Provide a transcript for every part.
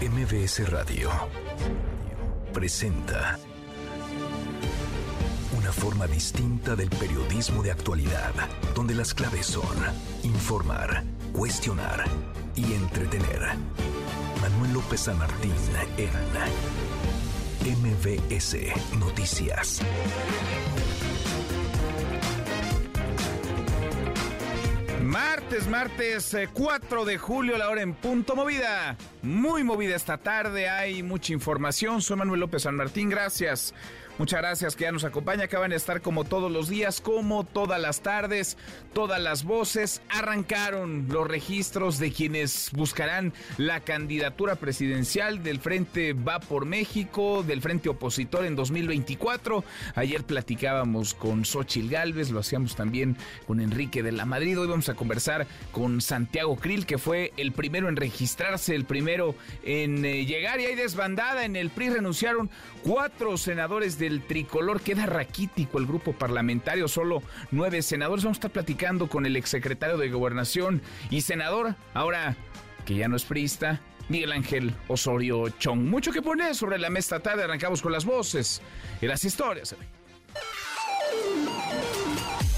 MBS Radio presenta una forma distinta del periodismo de actualidad, donde las claves son informar, cuestionar y entretener. Manuel López San Martín en MBS Noticias. Martes, martes 4 de julio, la hora en punto movida. Muy movida esta tarde, hay mucha información. Soy Manuel López San Martín, gracias. Muchas gracias que ya nos acompaña. Acaban de estar como todos los días, como todas las tardes, todas las voces. Arrancaron los registros de quienes buscarán la candidatura presidencial del Frente Va por México, del Frente Opositor en 2024. Ayer platicábamos con Xochil Gálvez, lo hacíamos también con Enrique de la Madrid. Hoy vamos a conversar con Santiago Krill, que fue el primero en registrarse, el primero en eh, llegar y hay desbandada. En el PRI renunciaron cuatro senadores de el tricolor. Queda raquítico el grupo parlamentario, solo nueve senadores. Vamos a estar platicando con el exsecretario de Gobernación y senador, ahora que ya no es priista, Miguel Ángel Osorio Chong. Mucho que poner sobre la mesa tarde. Arrancamos con las voces y las historias.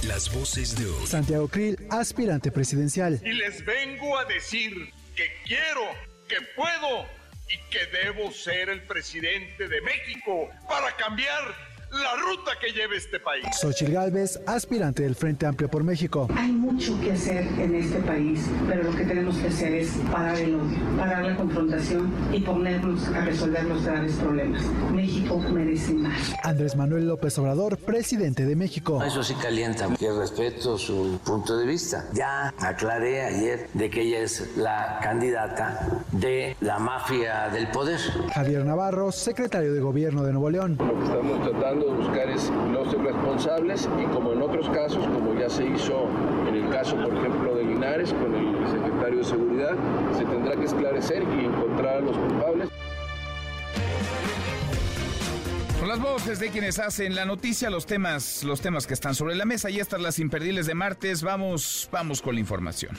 Las voces de hoy. Santiago Krill, aspirante presidencial. Y les vengo a decir que quiero, que puedo y que debo ser el presidente de México para cambiar la ruta que lleve este país. Xochitl Gálvez, aspirante del Frente Amplio por México. Hay mucho que hacer en este país, pero lo que tenemos que hacer es parar el odio, parar la confrontación y ponernos a resolver los graves problemas. México merece más. Andrés Manuel López Obrador, presidente de México. Eso sí calienta, que respeto su punto de vista. Ya aclaré ayer de que ella es la candidata de la mafia del poder. Javier Navarro, secretario de Gobierno de Nuevo León. Lo que estamos tratando de buscar es los responsables y como en otros casos, como ya se hizo en el caso, por ejemplo, de Linares con el secretario de Seguridad, se tendrá que esclarecer y encontrar a los culpables. Son las voces de quienes hacen la noticia, los temas, los temas que están sobre la mesa y estas las imperdibles de martes. Vamos, vamos con la información.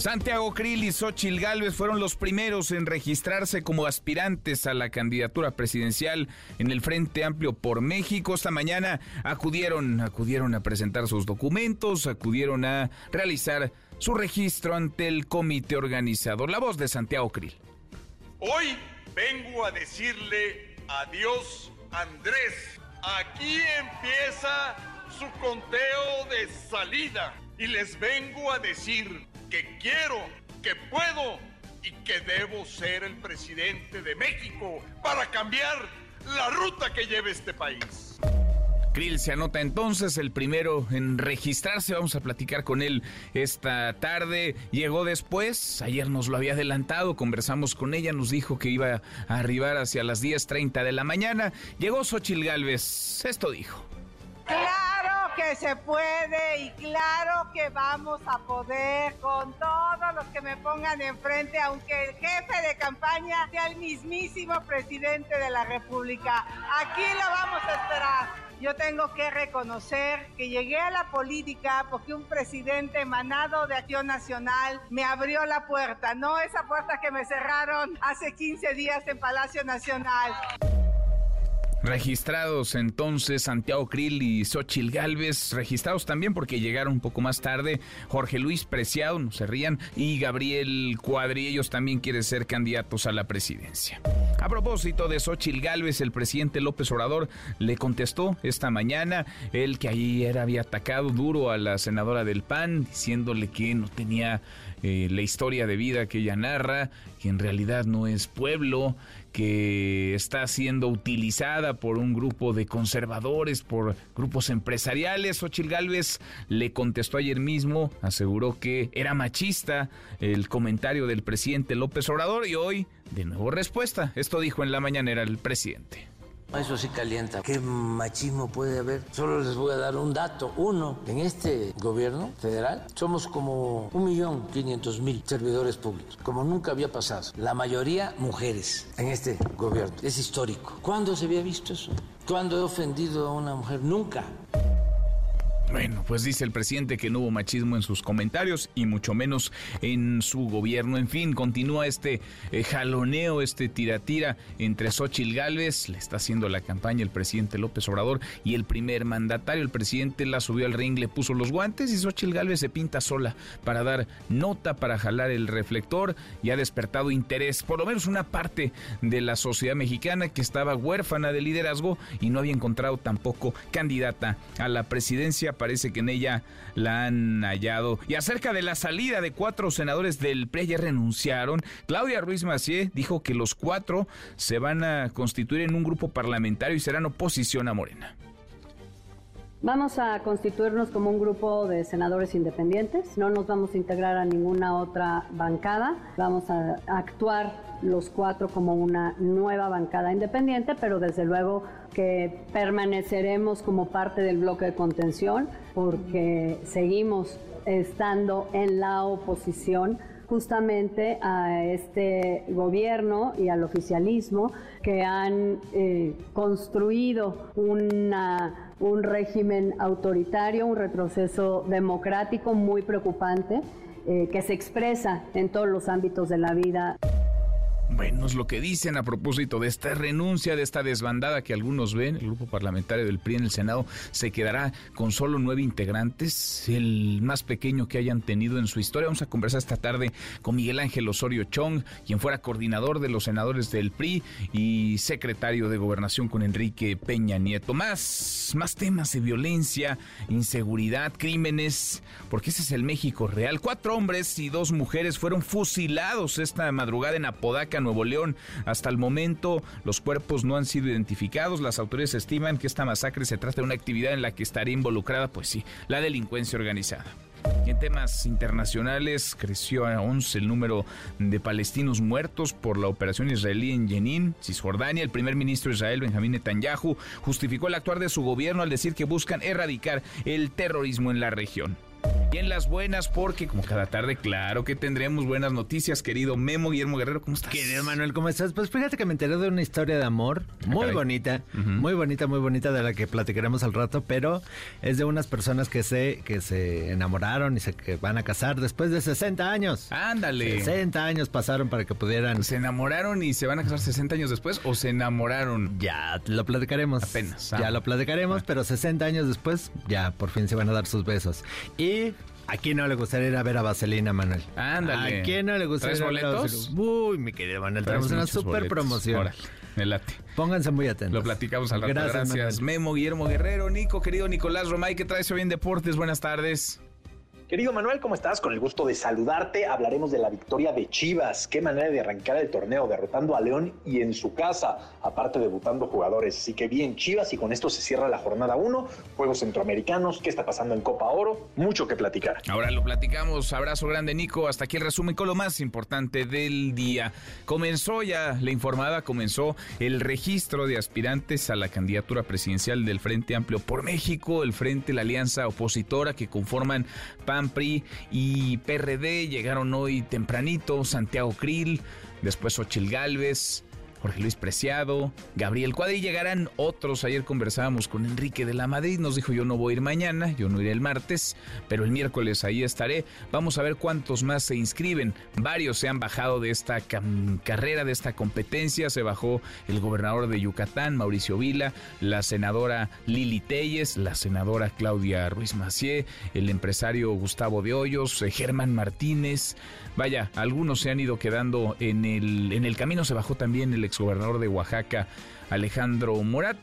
Santiago Krill y Xochil Gálvez fueron los primeros en registrarse como aspirantes a la candidatura presidencial en el Frente Amplio por México. Esta mañana acudieron, acudieron a presentar sus documentos, acudieron a realizar su registro ante el comité organizador. La voz de Santiago Krill. Hoy vengo a decirle adiós, Andrés. Aquí empieza su conteo de salida y les vengo a decir que quiero, que puedo y que debo ser el presidente de México para cambiar la ruta que lleve este país. Krill se anota entonces el primero en registrarse. Vamos a platicar con él esta tarde. Llegó después, ayer nos lo había adelantado, conversamos con ella, nos dijo que iba a arribar hacia las 10.30 de la mañana. Llegó Xochil Gálvez, esto dijo. Claro que se puede y claro que vamos a poder con todos los que me pongan enfrente, aunque el jefe de campaña sea el mismísimo presidente de la República. Aquí lo vamos a esperar. Yo tengo que reconocer que llegué a la política porque un presidente emanado de Acción Nacional me abrió la puerta, no esa puerta que me cerraron hace 15 días en Palacio Nacional. Registrados entonces Santiago Krill y Xochil Gálvez, registrados también porque llegaron un poco más tarde Jorge Luis Preciado, no se rían, y Gabriel Cuadri, ellos también quieren ser candidatos a la presidencia. A propósito de Xochil Gálvez, el presidente López Obrador le contestó esta mañana, él que ayer había atacado duro a la senadora del PAN, diciéndole que no tenía eh, la historia de vida que ella narra, que en realidad no es pueblo, que está siendo utilizada por un grupo de conservadores, por grupos empresariales. Ochil Gálvez le contestó ayer mismo, aseguró que era machista el comentario del presidente López Obrador y hoy, de nuevo respuesta. Esto dijo en la mañanera el presidente. Eso sí calienta. ¿Qué machismo puede haber? Solo les voy a dar un dato. Uno, en este gobierno federal somos como un millón quinientos mil servidores públicos, como nunca había pasado. La mayoría mujeres en este gobierno. Es histórico. ¿Cuándo se había visto eso? ¿Cuándo he ofendido a una mujer? Nunca. Bueno, pues dice el presidente que no hubo machismo en sus comentarios y mucho menos en su gobierno. En fin, continúa este eh, jaloneo, este tira-tira entre Xochitl Gálvez, le está haciendo la campaña el presidente López Obrador y el primer mandatario. El presidente la subió al ring, le puso los guantes y Xochitl Gálvez se pinta sola para dar nota, para jalar el reflector y ha despertado interés, por lo menos una parte de la sociedad mexicana que estaba huérfana de liderazgo y no había encontrado tampoco candidata a la presidencia parece que en ella la han hallado. Y acerca de la salida de cuatro senadores del PRI ya renunciaron, Claudia Ruiz Macié dijo que los cuatro se van a constituir en un grupo parlamentario y serán oposición a Morena. Vamos a constituirnos como un grupo de senadores independientes, no nos vamos a integrar a ninguna otra bancada, vamos a actuar los cuatro como una nueva bancada independiente, pero desde luego que permaneceremos como parte del bloque de contención porque seguimos estando en la oposición justamente a este gobierno y al oficialismo que han eh, construido una, un régimen autoritario, un retroceso democrático muy preocupante eh, que se expresa en todos los ámbitos de la vida. Bueno, es lo que dicen a propósito de esta renuncia, de esta desbandada que algunos ven. El grupo parlamentario del PRI en el Senado se quedará con solo nueve integrantes, el más pequeño que hayan tenido en su historia. Vamos a conversar esta tarde con Miguel Ángel Osorio Chong, quien fuera coordinador de los senadores del PRI y secretario de Gobernación con Enrique Peña Nieto. Más, más temas de violencia, inseguridad, crímenes, porque ese es el México real. Cuatro hombres y dos mujeres fueron fusilados esta madrugada en Apodaca, Nuevo León. Hasta el momento los cuerpos no han sido identificados. Las autoridades estiman que esta masacre se trata de una actividad en la que estaría involucrada, pues sí, la delincuencia organizada. en temas internacionales creció a 11 el número de palestinos muertos por la operación israelí en Jenin, Cisjordania. El primer ministro de Israel, Benjamín Netanyahu, justificó el actuar de su gobierno al decir que buscan erradicar el terrorismo en la región. Y en las buenas, porque como cada tarde, claro que tendremos buenas noticias, querido Memo Guillermo Guerrero, ¿cómo estás? Querido Manuel, ¿cómo estás? Pues fíjate que me enteré de una historia de amor muy bonita, muy bonita, muy bonita, de la que platicaremos al rato, pero es de unas personas que se, que se enamoraron y se que van a casar después de 60 años. Ándale. 60 años pasaron para que pudieran... ¿Se enamoraron y se van a casar 60 años después o se enamoraron? Ya lo platicaremos. Apenas. Ya ah. lo platicaremos, Ah. pero 60 años después ya por fin se van a dar sus besos. Y ¿A quién no le gustaría ir a ver a Vaselina, Manuel? Ándale. ¿A quién no le gustaría ¿Traes ir a ver a boletos? Uy, mi querido Manuel, tenemos una super boletos. promoción. Órale, me late. Pónganse muy atentos. Lo platicamos al rato. Gracias. Memo Guillermo Guerrero, Nico, querido Nicolás Romay, ¿qué traes hoy en Deportes? Buenas tardes. Querido Manuel, ¿cómo estás? Con el gusto de saludarte. Hablaremos de la victoria de Chivas. Qué manera de arrancar el torneo, derrotando a León y en su casa, aparte debutando jugadores. Así que bien, Chivas, y con esto se cierra la jornada 1. Juegos centroamericanos, qué está pasando en Copa Oro, mucho que platicar. Ahora lo platicamos. Abrazo grande, Nico. Hasta aquí el resumen con lo más importante del día. Comenzó ya la informada, comenzó el registro de aspirantes a la candidatura presidencial del Frente Amplio por México, el Frente, la alianza opositora que conforman PAN, PRI y PRD. Llegaron hoy tempranito Santiago Krill, después Ochil Gálvez. Jorge Luis Preciado, Gabriel Cuadri, llegarán otros. Ayer conversábamos con Enrique de la Madrid, nos dijo yo no voy a ir mañana, yo no iré el martes, pero el miércoles ahí estaré. Vamos a ver cuántos más se inscriben. Varios se han bajado de esta carrera, de esta competencia. Se bajó el gobernador de Yucatán, Mauricio Vila, la senadora Lili Telles, la senadora Claudia Ruiz Macié, el empresario Gustavo de Hoyos, eh, Germán Martínez. Vaya, algunos se han ido quedando en el, en el camino. Se bajó también el exgobernador de Oaxaca, Alejandro Morat.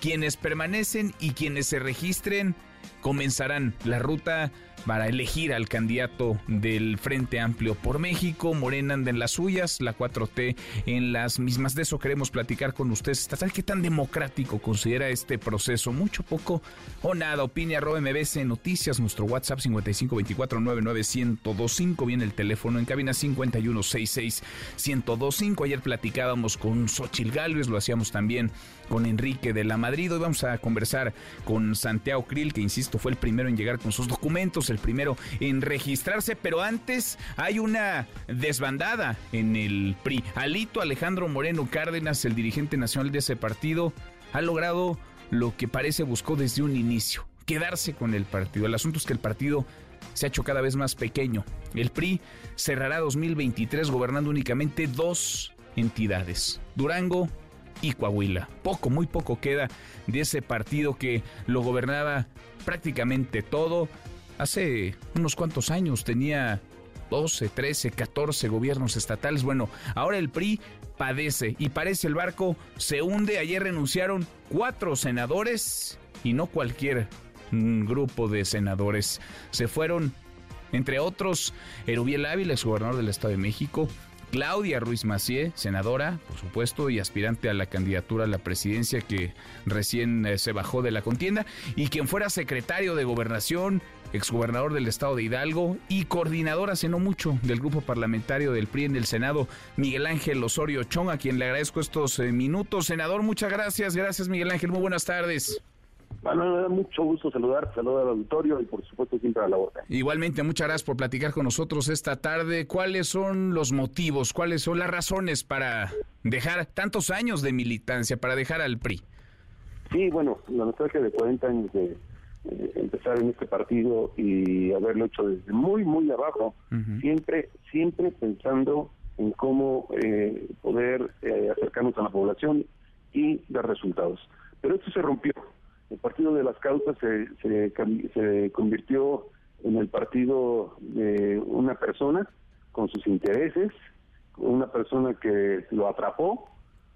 Quienes permanecen y quienes se registren comenzarán la ruta para elegir al candidato del Frente Amplio por México. Morena anda en las suyas, la 4T en las mismas. De eso queremos platicar con ustedes. tarde. ¿Qué tan democrático considera este proceso? ¿Mucho, poco o nada? Opine arroba MBS Noticias, nuestro WhatsApp 5524-99125. Viene el teléfono en cabina 5166-1025. Ayer platicábamos con Xochil Gálvez, lo hacíamos también con Enrique de la Madrid. Hoy vamos a conversar con Santiago Krill, que insisto fue el primero en llegar con sus documentos, el primero en registrarse, pero antes hay una desbandada en el PRI. Alito Alejandro Moreno Cárdenas, el dirigente nacional de ese partido, ha logrado lo que parece buscó desde un inicio, que quedarse con el partido. El asunto es que el partido se ha hecho cada vez más pequeño. El PRI cerrará 2023 gobernando únicamente dos entidades, Durango y Coahuila. Poco, muy poco queda de ese partido que lo gobernaba prácticamente todo. Hace unos cuantos años tenía 12, 13, 14 gobiernos estatales. Bueno, ahora el PRI padece y parece el barco se hunde. Ayer renunciaron cuatro senadores y no cualquier grupo de senadores. Se fueron, entre otros, Erubiel Ávila, gobernador del Estado de México, Claudia Ruiz Macié, senadora, por supuesto, y aspirante a la candidatura a la presidencia que recién eh, se bajó de la contienda, y quien fuera secretario de gobernación, exgobernador del estado de Hidalgo y coordinador hace no mucho del grupo parlamentario del PRI en el Senado, Miguel Ángel Osorio Chong, a quien le agradezco estos eh, minutos. Senador, muchas gracias. Gracias, Miguel Ángel. Muy buenas tardes. Bueno, me da mucho gusto saludar, saludar al auditorio y por supuesto siempre a la boca. Igualmente, muchas gracias por platicar con nosotros esta tarde. ¿Cuáles son los motivos, cuáles son las razones para dejar tantos años de militancia, para dejar al PRI? Sí, bueno, la nostalgia de 40 años de empezar en este partido y haberlo hecho desde muy, muy abajo, siempre, siempre pensando en cómo eh, poder eh, acercarnos a la población y dar resultados. Pero esto se rompió el Partido de las Causas se, se, convirtió en el partido de una persona con sus intereses, una persona que lo atrapó,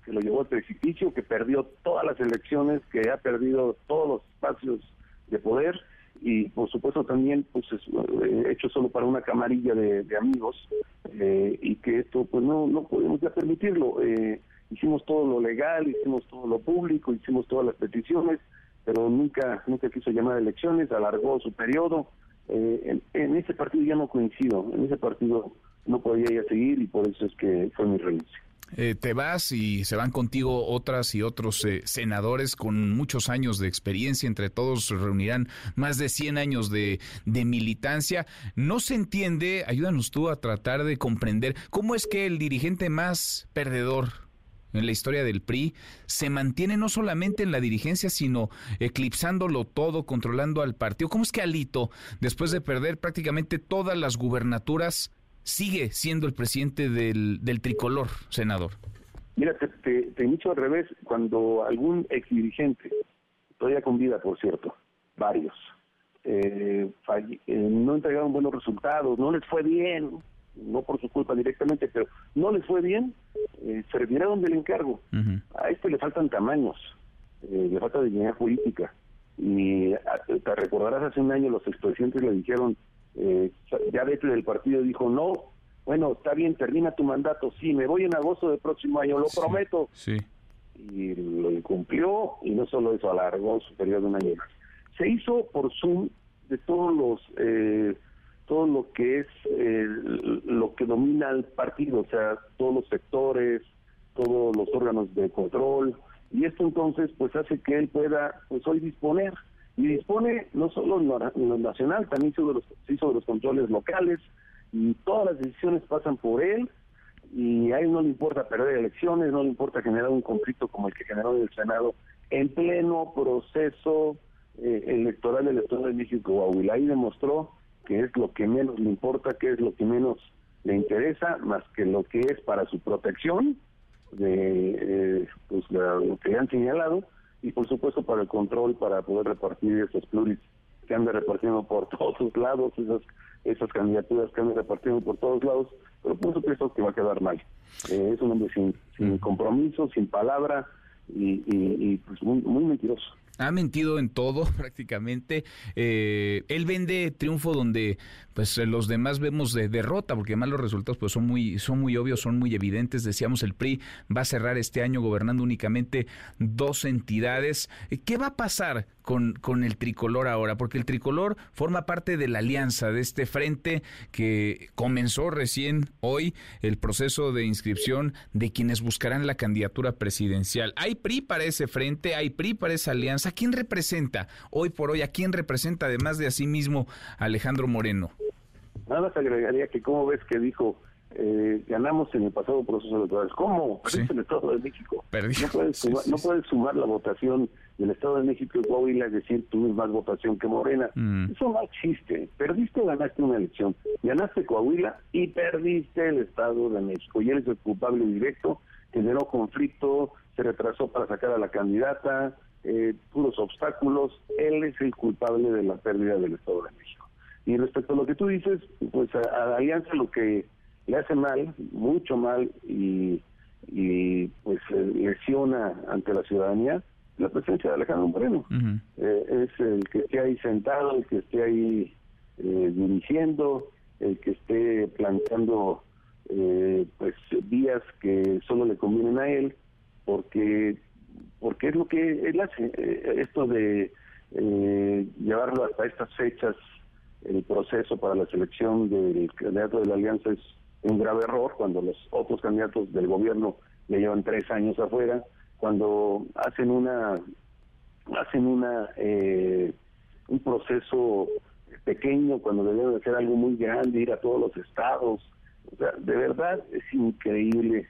que lo llevó al precipicio, que perdió todas las elecciones, que ha perdido todos los espacios de poder y por supuesto también pues es, eh, hecho solo para una camarilla de, amigos eh, y que esto pues no no podemos ya permitirlo eh, hicimos todo lo legal hicimos todo lo público hicimos todas las peticiones pero nunca nunca quiso llamar a elecciones, alargó su periodo. Eh, en, ese partido ya no coincido, en ese partido no podía ya seguir y por eso es que fue mi renuncia. Eh, te vas y se van contigo otras y otros eh, senadores con muchos años de experiencia, entre todos reunirán más de 100 años de, de militancia. No se entiende, ayúdanos tú a tratar de comprender cómo es que el dirigente más perdedor en la historia del PRI, se mantiene no solamente en la dirigencia, sino eclipsándolo todo, controlando al partido. ¿Cómo es que Alito, después de perder prácticamente todas las gubernaturas, sigue siendo el presidente del, tricolor, senador? Mira, te, te, dicho al revés, cuando algún ex dirigente, todavía con vida, por cierto, varios, eh, eh, no entregaron buenos resultados, no les fue bien, no por su culpa directamente, pero no les fue bien, eh, se retiraron del encargo. A este le faltan tamaños, eh, le falta dignidad política. Y te recordarás hace un año los expresidentes le dijeron, eh, ya vete del partido, dijo, no, bueno, está bien, termina tu mandato, sí, me voy en agosto del próximo año, lo prometo. Sí. Y lo incumplió y no solo eso, alargó su periodo de un año más. Se hizo por Zoom de todos los... Eh, todo lo que es eh, lo que domina el partido, o sea, todos los sectores, todos los órganos de control, y esto entonces pues hace que él pueda pues hoy disponer, y dispone no solo en lo, nacional, también sobre los, sobre los controles locales, y todas las decisiones pasan por él, y a él no le importa perder elecciones, no le importa generar un conflicto como el que generó en el Senado, en pleno proceso eh, electoral del Estado de México, Coahuila. Ahí demostró que es lo que menos le importa, que es lo que menos le interesa, más que lo que es para su protección de eh, pues, lo que han señalado y por supuesto para el control para poder repartir esos pluris que anda repartiendo por todos lados, esas esas candidaturas que anda repartiendo por todos lados, pero por supuesto que va a quedar mal. Eh, es un hombre sin, sin compromiso, sin palabra y, y, pues muy, muy mentiroso ha mentido en todo prácticamente. Eh, él vende triunfo donde pues los demás vemos de derrota, porque además los resultados pues son muy, son muy obvios, son muy evidentes. Decíamos, el PRI va a cerrar este año gobernando únicamente dos entidades. ¿Qué va a pasar con, con el tricolor ahora? Porque el tricolor forma parte de la alianza, de este frente que comenzó recién hoy el proceso de inscripción de quienes buscarán la candidatura presidencial. ¿Hay PRI para ese frente? ¿Hay PRI para esa alianza? ¿A quién representa hoy por hoy? ¿A quién representa además de a sí mismo Alejandro Moreno? Nada más agregaría que como ves que dijo eh, ganamos en el pasado proceso electoral. ¿Cómo? Perdiste el Estado de México. No puedes, sumar, no puedes sumar la votación del Estado de México y Coahuila y decir tuvimos más votación que Morena. Mm. Eso no existe. Perdiste o ganaste una elección. Ganaste Coahuila y perdiste el Estado de México. Y eres el culpable directo. Generó conflicto, se retrasó para sacar a la candidata, eh, puros obstáculos. Él es el culpable de la pérdida del Estado de México. Y respecto a lo que tú dices, pues a, a la alianza lo que le hace mal, mucho mal y, y pues lesiona ante la ciudadanía la presencia de Alejandro Moreno. Eh, es el que esté ahí sentado, el que esté ahí eh, dirigiendo, el que esté planteando eh, pues vías que solo le convienen a él, porque porque es lo que él hace, esto de llevarlo hasta estas fechas, el proceso para la selección del candidato de la alianza es un grave error cuando los otros candidatos del gobierno ya llevan tres años afuera, cuando hacen una hacen una eh, un proceso pequeño cuando deben hacer algo muy grande, ir a todos los estados. O sea, de verdad es increíble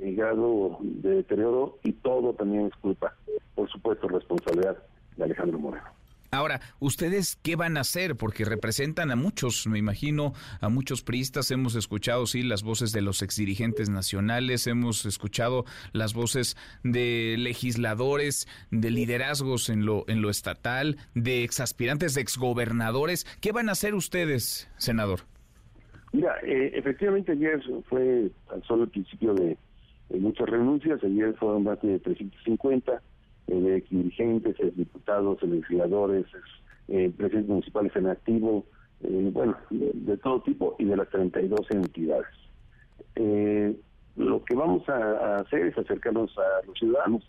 el grado de deterioro y todo también es culpa, por supuesto, responsabilidad de Alejandro Moreno. Ahora, ¿ustedes qué van a hacer? Porque representan a muchos, me imagino, a muchos priistas. Hemos escuchado, sí, las voces de los exdirigentes nacionales, hemos escuchado las voces de legisladores, de liderazgos en lo, en lo estatal, de exaspirantes, de exgobernadores. ¿Qué van a hacer ustedes, senador? Mira, eh, efectivamente ayer fue tan solo el principio de, muchas renuncias. Ayer fueron más de 350 de dirigentes, diputados, legisladores, eh, presidentes municipales en activo, eh, bueno, de, todo tipo y de las 32 entidades. Eh, lo que vamos a, hacer es acercarnos a los ciudadanos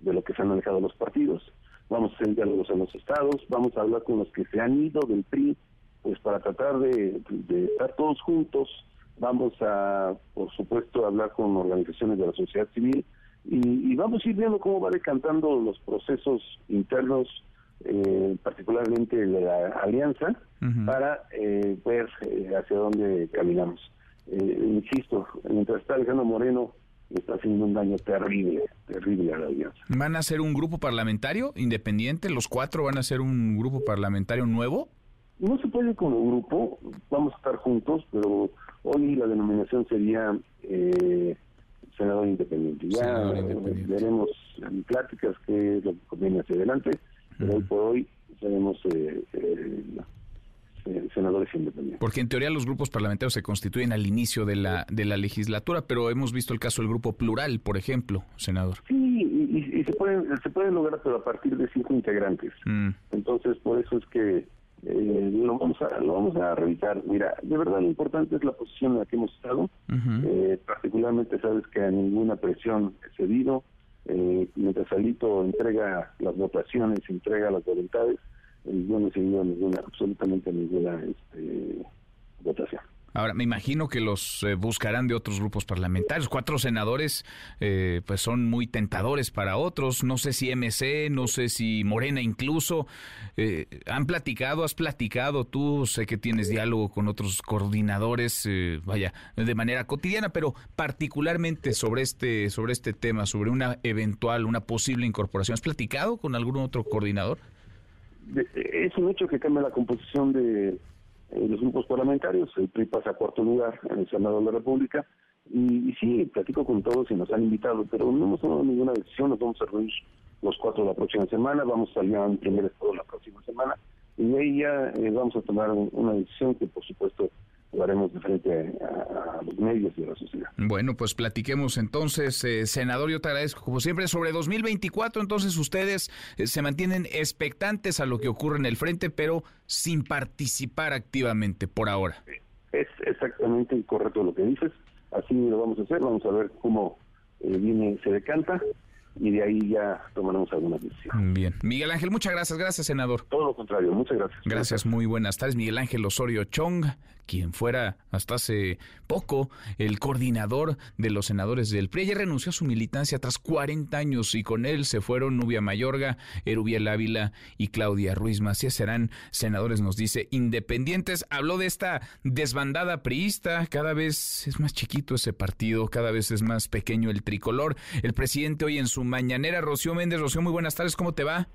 de lo que se han manejado los partidos. Vamos a hacer diálogos en los estados, vamos a hablar con los que se han ido del PRI, pues para tratar de estar todos juntos. Vamos a, por supuesto, hablar con organizaciones de la sociedad civil, y, vamos a ir viendo cómo va decantando los procesos internos, eh, particularmente de la alianza, para eh, ver eh, hacia dónde caminamos. insisto, mientras está Alejandro Moreno, está haciendo un daño terrible, terrible a la alianza. ¿Van a ser un grupo parlamentario independiente? ¿Los cuatro van a ser un grupo parlamentario nuevo? No se puede como grupo, vamos a estar juntos, pero hoy la denominación sería eh, senador independiente. Ya veremos en pláticas qué es lo que conviene hacia adelante, pero hoy por hoy seremos eh, eh, eh, senadores independientes. Porque en teoría los grupos parlamentarios se constituyen al inicio de la de la legislatura, pero hemos visto el caso del grupo plural, por ejemplo, senador. Sí, y, se pueden se puede lograr, pero a partir de cinco integrantes. Mm. Entonces, por eso es que eh, lo vamos a lo vamos a revisar. Mira, de verdad lo importante es la posición en la que hemos estado. eh, particularmente sabes que a ninguna presión he cedido. Eh, mientras Alito entrega las votaciones, entrega las voluntades, eh, yo no he seguido ninguna, absolutamente ninguna este, votación. Ahora, me imagino que los eh, buscarán de otros grupos parlamentarios. Cuatro senadores, eh, pues son muy tentadores para otros. No sé si MC, no sé si Morena incluso. Eh, ¿Han platicado, has platicado tú? Sé que tienes diálogo con otros coordinadores, vaya, de manera cotidiana, pero particularmente sobre este, sobre este tema, sobre una eventual, una posible incorporación. ¿Has platicado con algún otro coordinador? Es un hecho que cambia la composición de eh, los grupos parlamentarios, el PRI pasa a cuarto lugar en el Senado de la República, y, sí, platico con todos y nos han invitado, pero no hemos tomado ninguna decisión, nos vamos a reunir los cuatro la próxima semana, vamos a salir a un primer estado la próxima semana, y ahí ya eh, vamos a tomar una decisión que por supuesto lo haremos de frente a, los medios y a la sociedad. Bueno, pues platiquemos entonces, eh, senador, yo te agradezco como siempre sobre 2024, entonces ustedes eh, se mantienen expectantes a lo que ocurre en el frente, pero sin participar activamente por ahora. Es exactamente correcto lo que dices, así lo vamos a hacer, vamos a ver cómo eh, viene, se decanta y de ahí ya tomaremos alguna decisión. Bien. Miguel Ángel, muchas gracias. Gracias, senador. Todo lo contrario, muchas gracias. Gracias, muy buenas tardes. Miguel Ángel Osorio Chong, quien fuera hasta hace poco el coordinador de los senadores del PRI. Ella renunció a su militancia tras 40 años y con él se fueron Nubia Mayorga, Erubiel Ávila y Claudia Ruiz Macías. Serán senadores, nos dice, independientes. Habló de esta desbandada priista. Cada vez es más chiquito ese partido, cada vez es más pequeño el tricolor. El presidente hoy en su mañanera, Rocío Méndez. Rocío, muy buenas tardes, ¿cómo te va?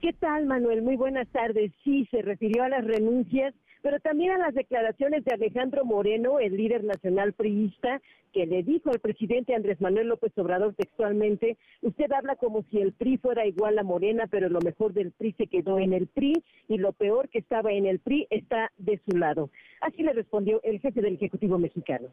¿Qué tal, Manuel? Muy buenas tardes. Sí, se refirió a las renuncias pero también a las declaraciones de Alejandro Moreno, el líder nacional priista, que le dijo al presidente Andrés Manuel López Obrador textualmente, usted habla como si el PRI fuera igual a Morena, pero lo mejor del PRI se quedó en el PRI y lo peor que estaba en el PRI está de su lado. Así le respondió el jefe del Ejecutivo mexicano.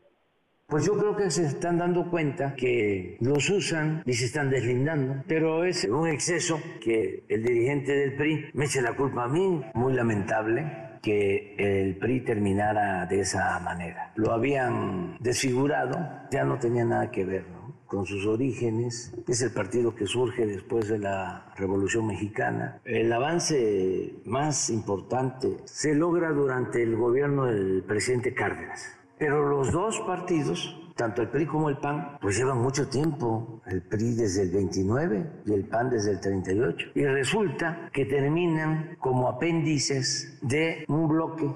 Pues yo creo que se están dando cuenta que los usan y se están deslindando, pero es un exceso que el dirigente del PRI me eche la culpa a mí, muy lamentable que el PRI terminara de esa manera. Lo habían desfigurado, ya no tenía nada que ver con sus orígenes. Es el partido que surge después de la Revolución Mexicana. El avance más importante se logra durante el gobierno del presidente Cárdenas. Pero los dos partidos tanto el PRI como el PAN, pues llevan mucho tiempo, el PRI desde el 29 y el PAN desde el 38. Y resulta que terminan como apéndices de un bloque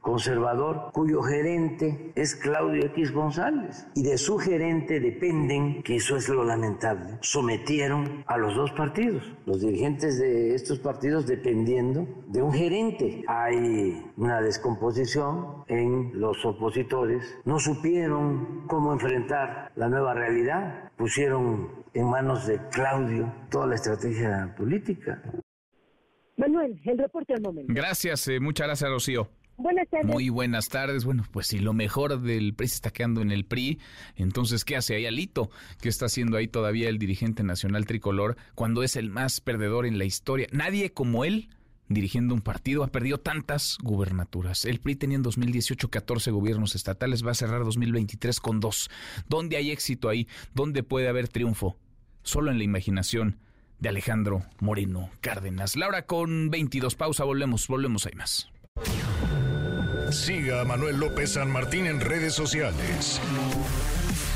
conservador cuyo gerente es Claudio X González. Y de su gerente dependen, que eso es lo lamentable, sometieron a los dos partidos, los dirigentes de estos partidos dependiendo de un gerente. Hay una descomposición en los opositores, no supieron cómo enfrentar la nueva realidad, pusieron en manos de Claudio toda la estrategia política. Manuel, el reporte al momento. Gracias, eh, muchas gracias, Rocío. Muy buenas tardes. Bueno, pues si lo mejor del PRI se está quedando en el PRI, entonces, ¿qué hace ahí Alito? ¿Qué está haciendo ahí todavía el dirigente nacional tricolor cuando es el más perdedor en la historia? Nadie como él dirigiendo un partido, ha perdido tantas gubernaturas. El PRI tenía en 2018 14 gobiernos estatales, va a cerrar 2023 con dos. ¿Dónde hay éxito ahí? ¿Dónde puede haber triunfo? Solo en la imaginación de Alejandro Moreno Cárdenas. Laura con 22 pausa, volvemos, volvemos, hay más. Siga a Manuel López San Martín en redes sociales.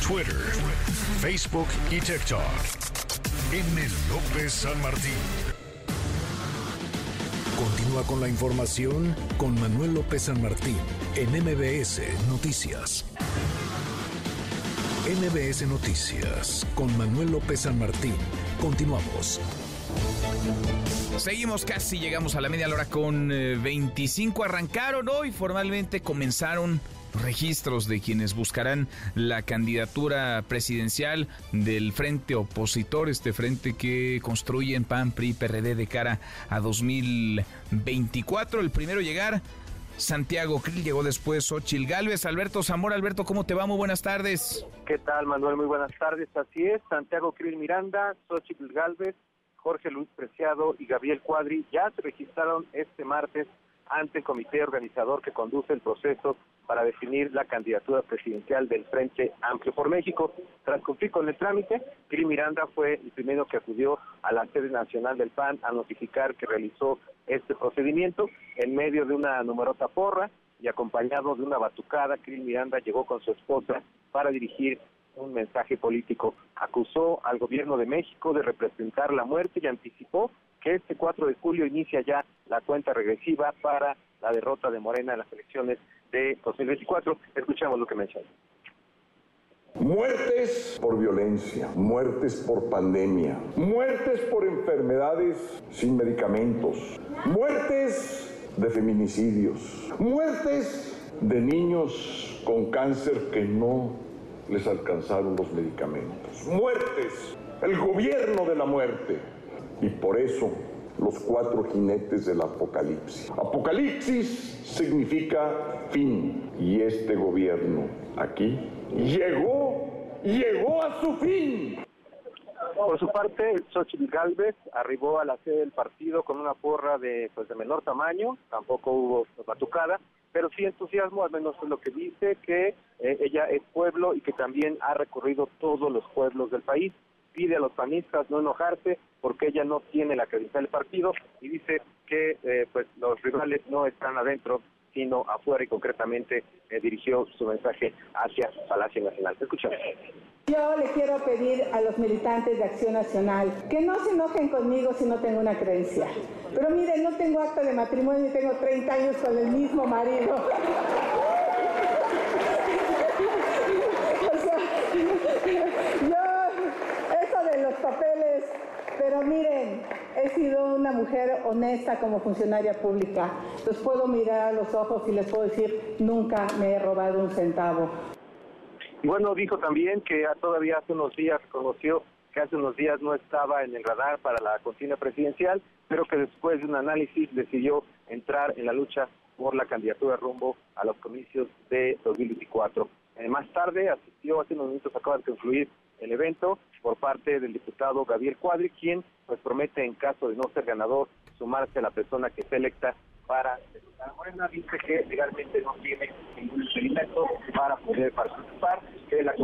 Twitter, Facebook y TikTok. M. López San Martín. Continúa con la información con Manuel López San Martín en MBS Noticias. MBS Noticias con Manuel López San Martín. Continuamos. Seguimos casi, llegamos a la media hora con 25. Eh, Arrancaron hoy, formalmente comenzaron registros de quienes buscarán la candidatura presidencial del frente opositor, este frente que construyen PAN, PRI, PRD de cara a 2024. El primero llegar, Santiago Krill, llegó después Ochil Galvez. Alberto Zamora, Alberto, ¿cómo te va? Muy buenas tardes. ¿Qué tal, Manuel? Muy buenas tardes. Así es, Santiago Krill Miranda, Xochitl Galvez, Jorge Luis Preciado y Gabriel Cuadri ya se registraron este martes ante el comité organizador que conduce el proceso para definir la candidatura presidencial del Frente Amplio por México. Tras cumplir con el trámite, Cris Miranda fue el primero que acudió a la sede nacional del PAN a notificar que realizó este procedimiento en medio de una numerosa porra y acompañado de una batucada. Cris Miranda llegó con su esposa para dirigir un mensaje político. Acusó al gobierno de México de representar la muerte y anticipó que este 4 de julio inicia ya la cuenta regresiva para la derrota de Morena en las elecciones de 2024. Escuchamos lo que menciona. Muertes por violencia, muertes por pandemia, muertes por enfermedades sin medicamentos, muertes de feminicidios, muertes de niños con cáncer que no les alcanzaron los medicamentos. Muertes, el gobierno de la muerte. Y por eso los cuatro jinetes del apocalipsis. Apocalipsis significa fin. Y este gobierno aquí llegó, llegó a su fin. Por su parte, Xochitl Galvez arribó a la sede del partido con una porra de, pues, de menor tamaño, tampoco hubo batucada, pero sí entusiasmo, al menos es lo que dice, que eh, ella es pueblo y que también ha recorrido todos los pueblos del país. Pide a los panistas no enojarse porque ella no tiene la credencial del partido y dice que eh, pues los rivales no están adentro afuera y concretamente eh, dirigió su mensaje hacia Palacio Nacional. Escuchamos. Yo le quiero pedir a los militantes de Acción Nacional que no se enojen conmigo si no tengo una creencia. Pero miren, no tengo acta de matrimonio y tengo 30 años con el mismo marido. yo, eso de los papeles, pero miren, he sido una mujer honesta como funcionaria pública. Los puedo mirar a los ojos y les puedo decir, nunca me he robado un centavo. Y bueno, dijo también que todavía hace unos días reconoció que hace unos días no estaba en el radar para la contienda presidencial, pero que después de un análisis decidió entrar en la lucha por la candidatura rumbo a los comicios de 2024. Eh, más tarde asistió, hace unos minutos acaba de concluir el evento por parte del diputado Gabriel Cuadri, quien pues promete en caso de no ser ganador sumarse a la persona que sea electa para la Morena dice que legalmente no tiene ningún impedimento para poder participar de la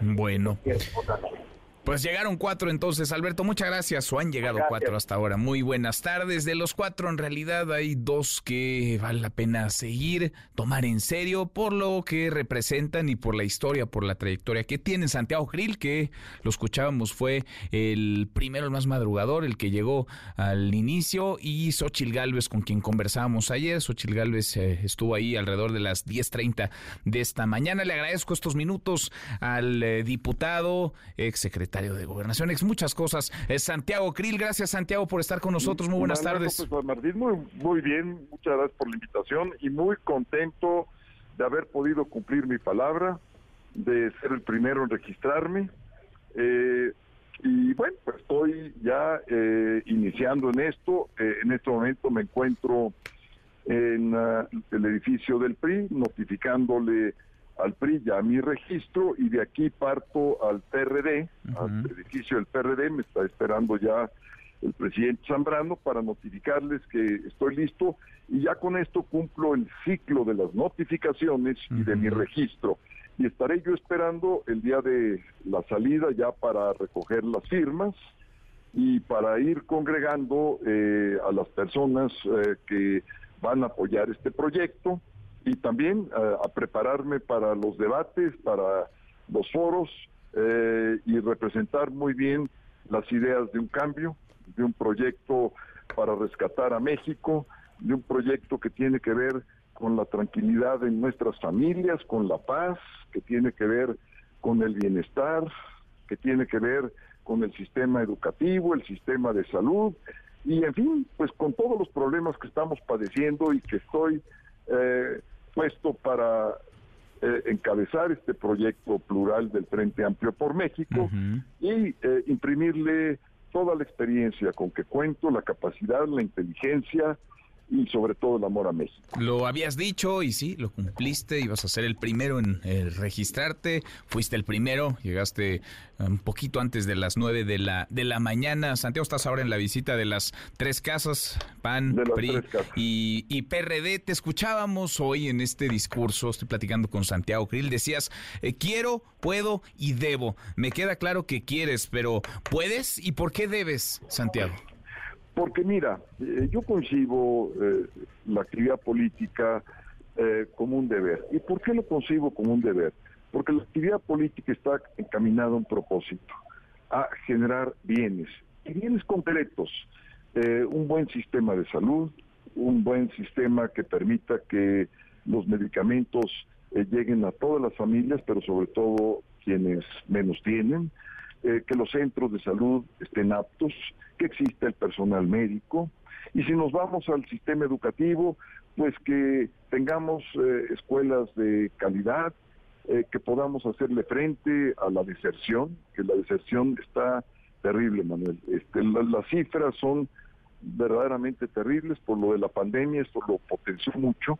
Bueno. Pues llegaron cuatro entonces, Alberto, muchas gracias. O han llegado cuatro hasta ahora. Muy buenas tardes. De los cuatro, en realidad hay dos que vale la pena seguir, tomar en serio por lo que representan y por la historia, por la trayectoria que tiene Santiago Grill, que lo escuchábamos, fue el primero, el más madrugador, el que llegó al inicio, y Xochil Gálvez, con quien conversábamos ayer. Xochil Gálvez eh, estuvo ahí alrededor de las 10.30 de esta mañana. Le agradezco estos minutos al eh, diputado, ex secretario de Gobernación, es muchas cosas. Es Santiago Krill, gracias Santiago por estar con nosotros, muy buenas tardes. Martín, muy, muy bien, muchas gracias por la invitación y muy contento de haber podido cumplir mi palabra, de ser el primero en registrarme. Eh, y bueno, pues estoy ya eh, iniciando en esto. Eh, en este momento me encuentro en ah, el edificio del PRI, notificándole al PRI ya mi registro y de aquí parto al PRD, al edificio del PRD, me está esperando ya el presidente Zambrano para notificarles que estoy listo y ya con esto cumplo el ciclo de las notificaciones y de mi registro. Y estaré yo esperando el día de la salida ya para recoger las firmas y para ir congregando eh, a las personas eh, que van a apoyar este proyecto y también eh, a prepararme para los debates, para los foros eh, y representar muy bien las ideas de un cambio, de un proyecto para rescatar a México, de un proyecto que tiene que ver con la tranquilidad en nuestras familias, con la paz, que tiene que ver con el bienestar, que tiene que ver con el sistema educativo, el sistema de salud y en fin, pues con todos los problemas que estamos padeciendo y que estoy eh, puesto para eh, encabezar este proyecto plural del Frente Amplio por México y eh, imprimirle toda la experiencia con que cuento, la capacidad, la inteligencia, y sobre todo el amor a México. Lo habías dicho y sí, lo cumpliste, ibas a ser el primero en eh, registrarte, fuiste el primero, llegaste eh, un poquito antes de las nueve de la, de la mañana. Santiago, estás ahora en la visita de las tres casas, PAN, PRI Y, PRD. Te escuchábamos hoy en este discurso, estoy platicando con Santiago Krill, decías, eh, quiero, puedo y debo. Me queda claro que quieres, pero ¿puedes y por qué debes, Santiago? Porque mira, eh, yo concibo eh, la actividad política eh, como un deber. ¿Y por qué lo concibo como un deber? Porque la actividad política está encaminada a un propósito, a generar bienes, y bienes concretos, un buen sistema de salud, un buen sistema que permita que los medicamentos lleguen a todas las familias, pero sobre todo quienes menos tienen, que los centros de salud estén aptos, que exista el personal médico. Y si nos vamos al sistema educativo, pues que tengamos eh, escuelas de calidad, eh, que podamos hacerle frente a la deserción, que la deserción está terrible, Manuel. Este, las cifras son verdaderamente terribles por lo de la pandemia, esto lo potenció mucho,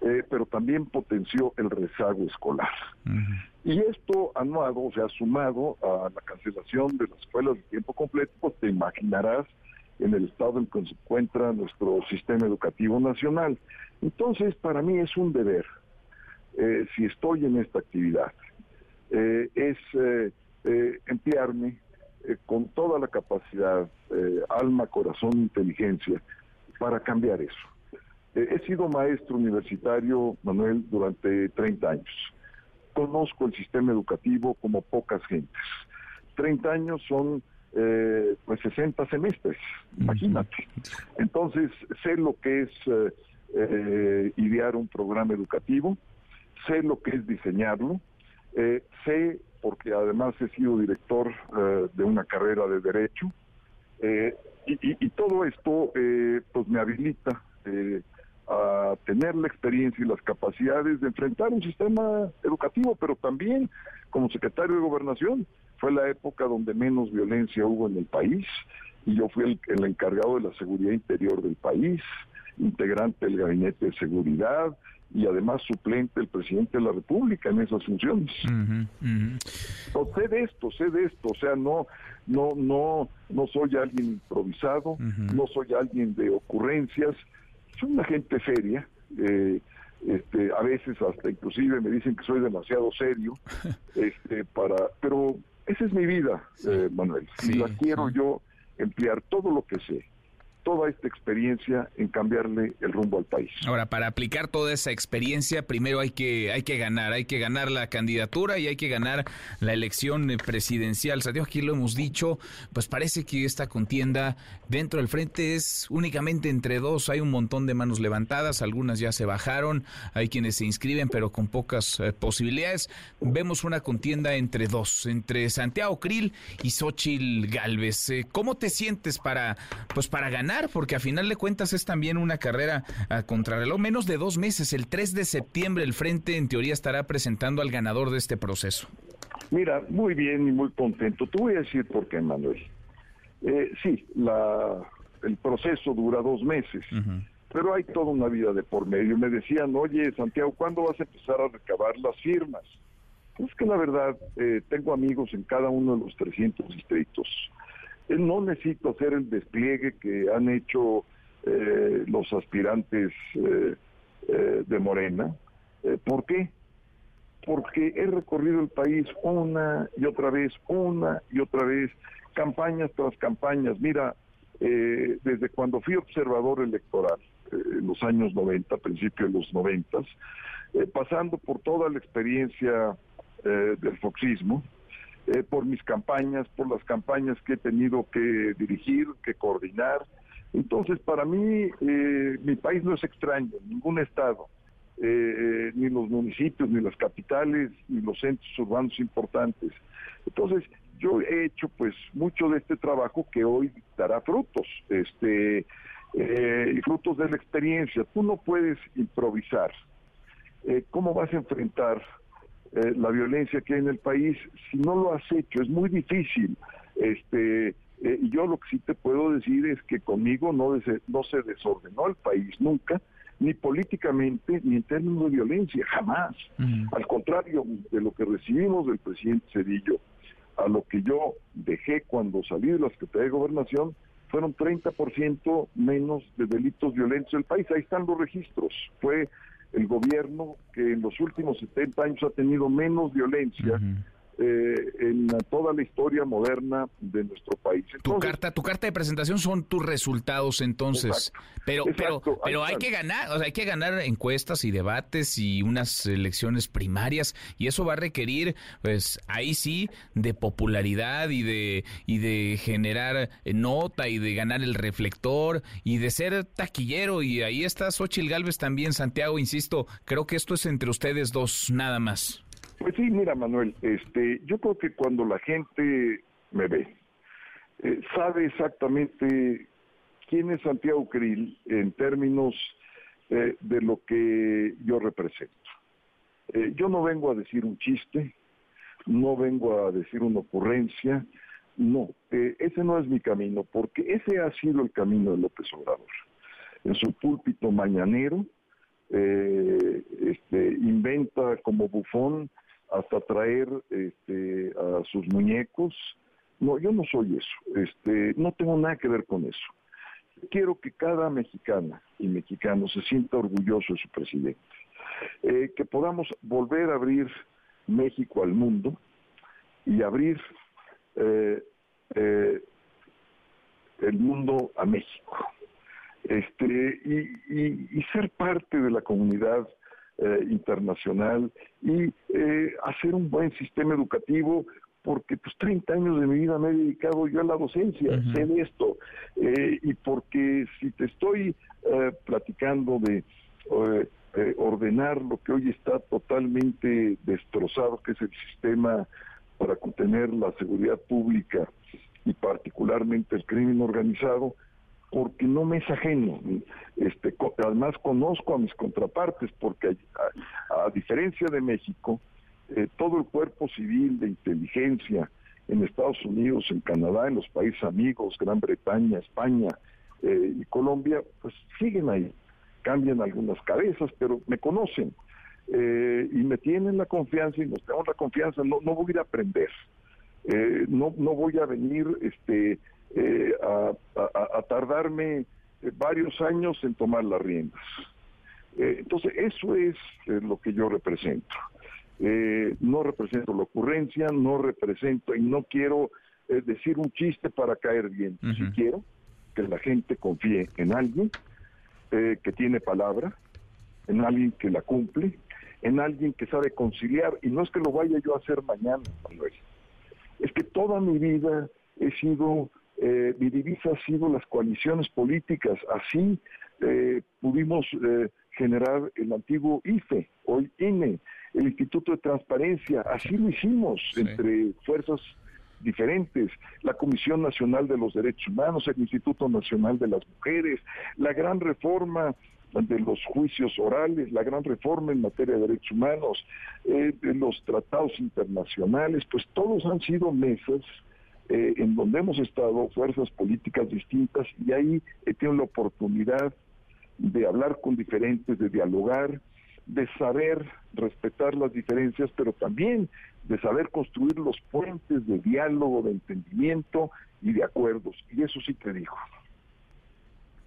eh, pero también potenció el rezago escolar. Y esto anuado, o sea, sumado a la cancelación de las escuelas de tiempo completo, pues te imaginarás en el estado en que se encuentra nuestro sistema educativo nacional. Entonces, para mí es un deber, eh, si estoy en esta actividad, eh, es emplearme con toda la capacidad, alma, corazón, inteligencia, para cambiar eso Eh, he sido maestro universitario, Manuel, durante 30 años. Conozco el sistema educativo como pocas gentes. 30 años son eh, pues 60 semestres, imagínate. Entonces, sé lo que es eh, eh, idear un programa educativo, sé lo que es diseñarlo, sé, porque además he sido director de una carrera de Derecho, y, y, todo esto pues me habilita a tener la experiencia y las capacidades de enfrentar un sistema educativo, pero también como secretario de gobernación. Fue la época donde menos violencia hubo en el país y yo fui el, encargado de la seguridad interior del país, integrante del gabinete de seguridad y además suplente del presidente de la República en esas funciones. sé de esto, sé de esto, o sea, no, no, no, no soy alguien improvisado, no soy alguien de ocurrencias, soy una gente seria. Eh, este, a veces hasta inclusive me dicen que soy demasiado serio, este, para, pero esa es mi vida, eh, Manuel. Si la quiero yo emplear todo lo que sé toda esta experiencia en cambiarle el rumbo al país. Ahora, para aplicar toda esa experiencia, primero hay que, hay que ganar, hay que ganar la candidatura y hay que ganar la elección presidencial. Santiago, aquí lo hemos dicho, pues parece que esta contienda dentro del frente es únicamente entre dos. Hay un montón de manos levantadas, algunas ya se bajaron, hay quienes se inscriben, pero con pocas eh, posibilidades. Vemos una contienda entre dos, entre Santiago Krill y Xochil Galvez. Eh, ¿Cómo te sientes para, pues, para ganar? Porque a final de cuentas es también una carrera a contrarreloj. Menos de dos meses, el 3 de septiembre, el Frente en teoría estará presentando al ganador de este proceso. Mira, muy bien y muy contento. Te voy a decir por qué, Manuel. Eh, sí, la, el proceso dura dos meses, pero hay toda una vida de por medio. Me decían, oye, Santiago, ¿cuándo vas a empezar a recabar las firmas? Es que la verdad, eh, tengo amigos en cada uno de los 300 distritos no necesito hacer el despliegue que han hecho eh, los aspirantes eh, eh, de Morena. ¿Por qué? Porque he recorrido el país una y otra vez, una y otra vez, campañas tras campañas. Mira, desde cuando fui observador electoral, en los años 90, principios de los 90, pasando por toda la experiencia del foxismo, eh, por mis campañas, por las campañas que he tenido que dirigir, que coordinar. Entonces, para mí, eh, mi país no es extraño, ningún estado, eh, ni los municipios, ni las capitales, ni los centros urbanos importantes. Entonces, yo he hecho pues mucho de este trabajo que hoy dará frutos, este, y frutos de la experiencia. Tú no puedes improvisar. ¿Cómo vas a enfrentar eh, la violencia que hay en el país, si no lo has hecho, es muy difícil. Este, eh, yo lo que sí te puedo decir es que conmigo no, no se desordenó el país nunca, ni políticamente, ni en términos de violencia, jamás. Al contrario de lo que recibimos del presidente Cedillo, a lo que yo dejé cuando salí de la Secretaría de Gobernación, fueron 30% menos de delitos violentos en el país. Ahí están los registros. Fue el gobierno que en los últimos 70 años ha tenido menos violencia eh, en toda la historia moderna de nuestro país. tu carta, tu carta de presentación son tus resultados entonces, pero, pero, pero hay que ganar, o sea, hay que ganar encuestas y debates y unas elecciones primarias y eso va a requerir, pues, ahí sí, de popularidad y de y de generar nota y de ganar el reflector y de ser taquillero y ahí está Xochil Galvez también, Santiago, insisto, creo que esto es entre ustedes dos nada más. Pues sí, mira Manuel, este, yo creo que cuando la gente me ve, eh, sabe exactamente quién es Santiago Krill en términos eh, de lo que yo represento. Eh, yo no vengo a decir un chiste, no vengo a decir una ocurrencia, no, ese no es mi camino, porque ese ha sido el camino de López Obrador. En su púlpito mañanero, este, inventa como bufón hasta traer este, a sus muñecos. No, yo no soy eso. Este, no tengo nada que ver con eso. Quiero que cada mexicana y mexicano se sienta orgulloso de su presidente. Eh, que podamos volver a abrir México al mundo y abrir eh, eh, el mundo a México. este, y, ser parte de la comunidad eh, internacional y eh, hacer un buen sistema educativo porque pues 30 años de mi vida me he dedicado yo a la docencia, sé de esto, eh, y porque si te estoy platicando de ordenar lo que hoy está totalmente destrozado, que es el sistema para contener la seguridad pública y particularmente el crimen organizado, porque no me es ajeno. Este, además conozco a mis contrapartes, porque a, diferencia de México, eh, todo el cuerpo civil de inteligencia en Estados Unidos, en Canadá, en los países amigos, Gran Bretaña, España eh, y Colombia, pues siguen ahí. Cambian algunas cabezas, pero me conocen eh, y me tienen la confianza y nos tenemos la confianza. No, no voy a ir a aprender. no, no voy a venir este, eh, a, tardarme eh, varios años en tomar las riendas. Eh, entonces, eso es lo que yo represento. no represento la ocurrencia, no represento y no quiero decir un chiste para caer bien. Si quiero que la gente confíe en alguien que tiene palabra, en alguien que la cumple, en alguien que sabe conciliar, y no es que lo vaya yo a hacer mañana, Manuel. Es que toda mi vida he sido eh, mi divisa ha sido las coaliciones políticas. Así eh, pudimos eh, generar el antiguo IFE, hoy INE, el Instituto de Transparencia. Así lo hicimos entre fuerzas diferentes, la Comisión Nacional de los Derechos Humanos, el Instituto Nacional de las Mujeres, la gran reforma de los juicios orales, la gran reforma en materia de derechos humanos, de los tratados internacionales, pues todos han sido mesas eh, en donde hemos estado fuerzas políticas distintas y ahí he tenido la oportunidad de hablar con diferentes, de dialogar, de saber respetar las diferencias, pero también de saber construir los puentes de diálogo, de entendimiento y de acuerdos. Y eso sí te digo.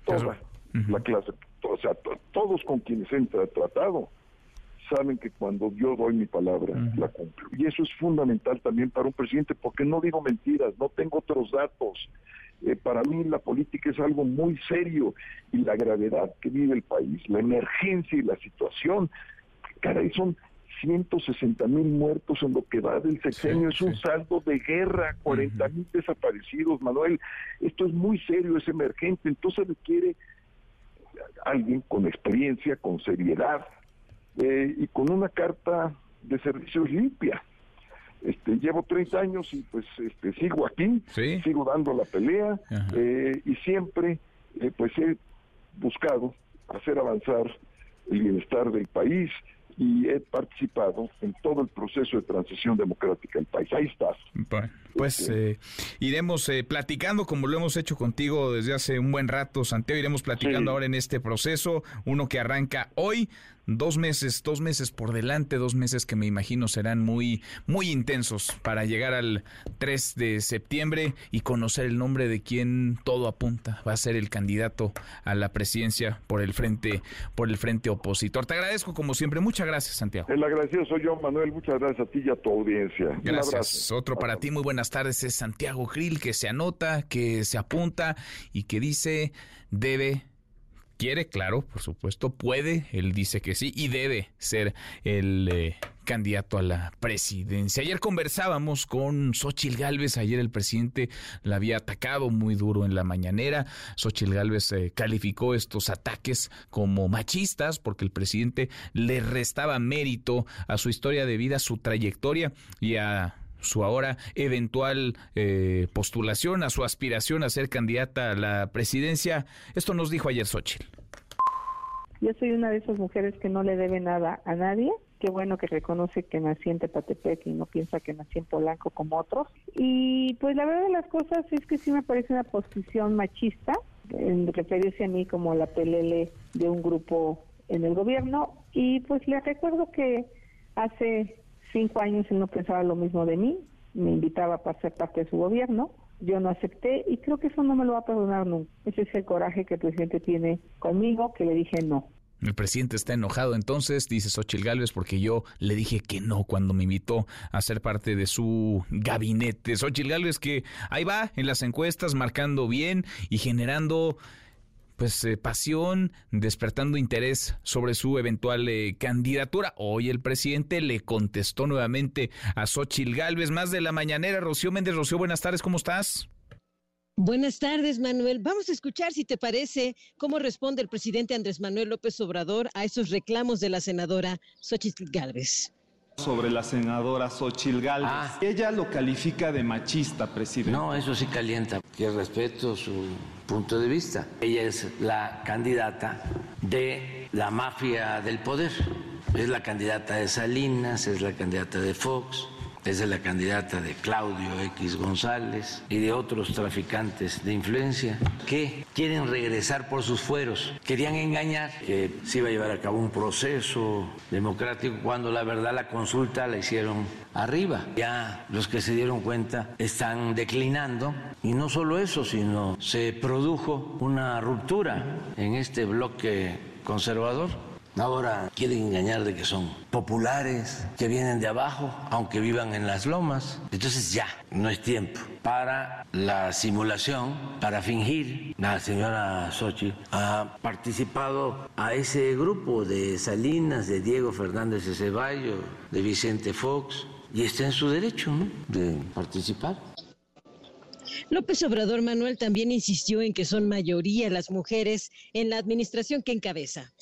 Toda la clase, o sea, todos con quienes he tratado saben que cuando yo doy mi palabra, la cumplo. Y eso es fundamental también para un presidente, porque no digo mentiras, no tengo otros datos. Eh, para mí la política es algo muy serio y la gravedad que vive el país, la emergencia y la situación, caray, son 160 mil muertos en lo que va del sexenio, es un saldo de guerra, 40 mil desaparecidos, Manuel, esto es muy serio, es emergente, entonces requiere alguien con experiencia, con seriedad, eh, y con una carta de servicios limpia. Este, llevo 30 años y pues este, sigo aquí, sigo dando la pelea eh, y siempre eh, pues he buscado hacer avanzar el bienestar del país, y he participado en todo el proceso de transición democrática del país. Ahí está. Pues eh, iremos eh, platicando como lo hemos hecho contigo desde hace un buen rato, Santiago. Iremos platicando ahora en este proceso, uno que arranca hoy, dos meses, dos meses por delante, dos meses que me imagino serán muy, muy intensos para llegar al 3 de septiembre y conocer el nombre de quien todo apunta va a ser el candidato a la presidencia por el frente, por el frente opositor. Te agradezco como siempre, muchas gracias, Santiago. El agradecido soy yo, Manuel, muchas gracias a ti y a tu audiencia. Gracias. Otro para ti, muy tardes, es Santiago Grill, que se anota, que se apunta y que dice debe quiere, claro, por supuesto, puede, él dice que sí y debe ser el eh, candidato a la presidencia. Ayer conversábamos con Xochil Gálvez, ayer el presidente la había atacado muy duro en la mañanera. Xochil Gálvez eh, calificó estos ataques como machistas porque el presidente le restaba mérito a su historia de vida, su trayectoria y a su ahora eventual eh, postulación, a su aspiración a ser candidata a la presidencia. Esto nos dijo ayer Xochitl. Yo soy una de esas mujeres que no le debe nada a nadie. Qué bueno que reconoce que nací en Tepatepec y no piensa que nací en Polanco como otros. Y pues la verdad de las cosas es que sí me parece una posición machista, en referirse a mí como la pelele de un grupo en el gobierno. Y pues le recuerdo que hace cinco años él no pensaba lo mismo de mí, me invitaba para ser parte de su gobierno, yo no acepté y creo que eso no me lo va a perdonar nunca. Ese es el coraje que el presidente tiene conmigo, que le dije no. El presidente está enojado entonces, dice Xochil Gálvez, porque yo le dije que no cuando me invitó a ser parte de su gabinete. Xochil Gálvez que ahí va en las encuestas marcando bien y generando pues eh, pasión, despertando interés sobre su eventual eh, candidatura. Hoy el presidente le contestó nuevamente a Xochil Gálvez, más de la mañanera. Rocío Méndez, Rocío, buenas tardes, ¿cómo estás? Buenas tardes, Manuel. Vamos a escuchar, si te parece, cómo responde el presidente Andrés Manuel López Obrador a esos reclamos de la senadora Xochitl Gálvez. Sobre la senadora Xochitl Gálvez. Ah. Ella lo califica de machista, presidente. No, eso sí calienta, que respeto su punto de vista. Ella es la candidata de la mafia del poder. Es la candidata de Salinas, es la candidata de Fox, es la candidata de Claudio X González y de otros traficantes de influencia que quieren regresar por sus fueros. Querían engañar que se iba a llevar a cabo un proceso democrático cuando la verdad la consulta la hicieron arriba. Ya los que se dieron cuenta están declinando y no solo eso, sino se produjo una ruptura en este bloque conservador. Ahora quieren engañar de que son populares, que vienen de abajo, aunque vivan en las lomas. Entonces ya, no es tiempo para la simulación, para fingir. La señora Sochi ha participado a ese grupo de Salinas, de Diego Fernández de Ceballos, de Vicente Fox, y está en su derecho de participar. López Obrador Manuel también insistió en que son mayoría las mujeres en la administración que encabeza.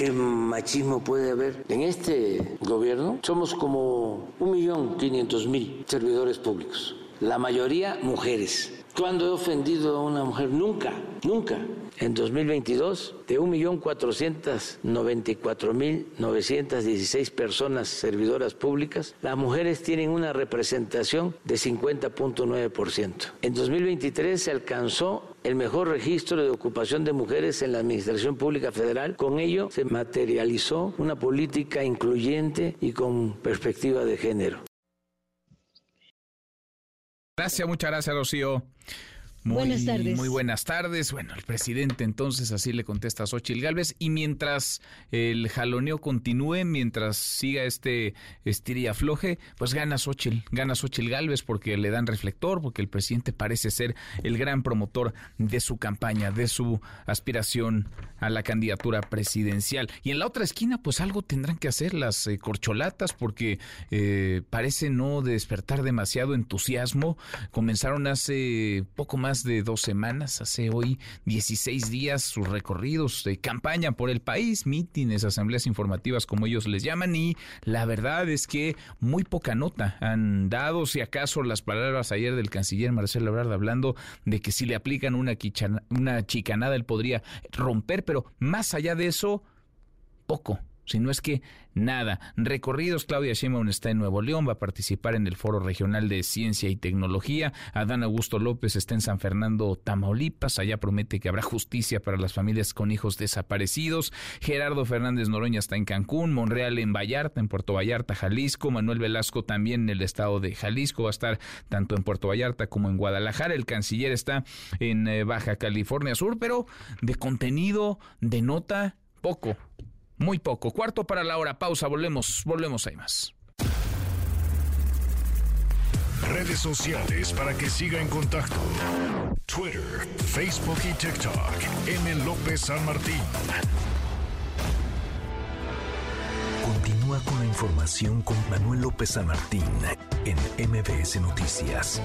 ¿Qué machismo puede haber? En este gobierno somos como un millón quinientos mil servidores públicos, la mayoría mujeres. ¿Cuándo he ofendido a una mujer? Nunca, nunca. En 2022, de 1.494.916 personas servidoras públicas, las mujeres tienen una representación de 50.9%. En 2023 se alcanzó el mejor registro de ocupación de mujeres en la Administración Pública Federal. Con ello se materializó una política incluyente y con perspectiva de género. Gracias, muchas gracias, Rocío. Muy, Buenas tardes. Muy buenas tardes. Bueno, el presidente entonces así le contesta a Xochitl Galvez y mientras el jaloneo continúe, mientras siga este estir y afloje, pues gana Xochitl, gana Xochitl Galvez porque le dan reflector, porque el presidente parece ser el gran promotor de su campaña, de su aspiración a la candidatura presidencial. Y en la otra esquina, pues algo tendrán que hacer las eh, corcholatas porque eh, parece no despertar demasiado entusiasmo. Comenzaron hace poco más de dos semanas, hace hoy 16 días, sus recorridos de campaña por el país, mítines, asambleas informativas, como ellos les llaman, y la verdad es que muy poca nota han dado, si acaso las palabras ayer del canciller Marcelo Ebrard hablando de que si le aplican una, quichana- una chicanada él podría romper, pero más allá de eso, poco. Si no es que nada. Recorridos, Claudia Sheinbaum está en Nuevo León, va a participar en el Foro Regional de Ciencia y Tecnología. Adán Augusto López está en San Fernando, Tamaulipas. Allá promete que habrá justicia para las familias con hijos desaparecidos. Gerardo Fernández Noroña está en Cancún, Monreal en Vallarta, en Puerto Vallarta, Jalisco. Manuel Velasco también en el estado de Jalisco. Va a estar tanto en Puerto Vallarta como en Guadalajara. El canciller está en eh, Baja California Sur, pero de contenido, de nota, poco. Muy poco. Cuarto para la hora. Pausa. Volvemos. Volvemos. Hay más. Redes sociales para que siga en contacto: Twitter, Facebook y TikTok. M. López San Martín. Continúa con la información con Manuel López San Martín en MBS Noticias.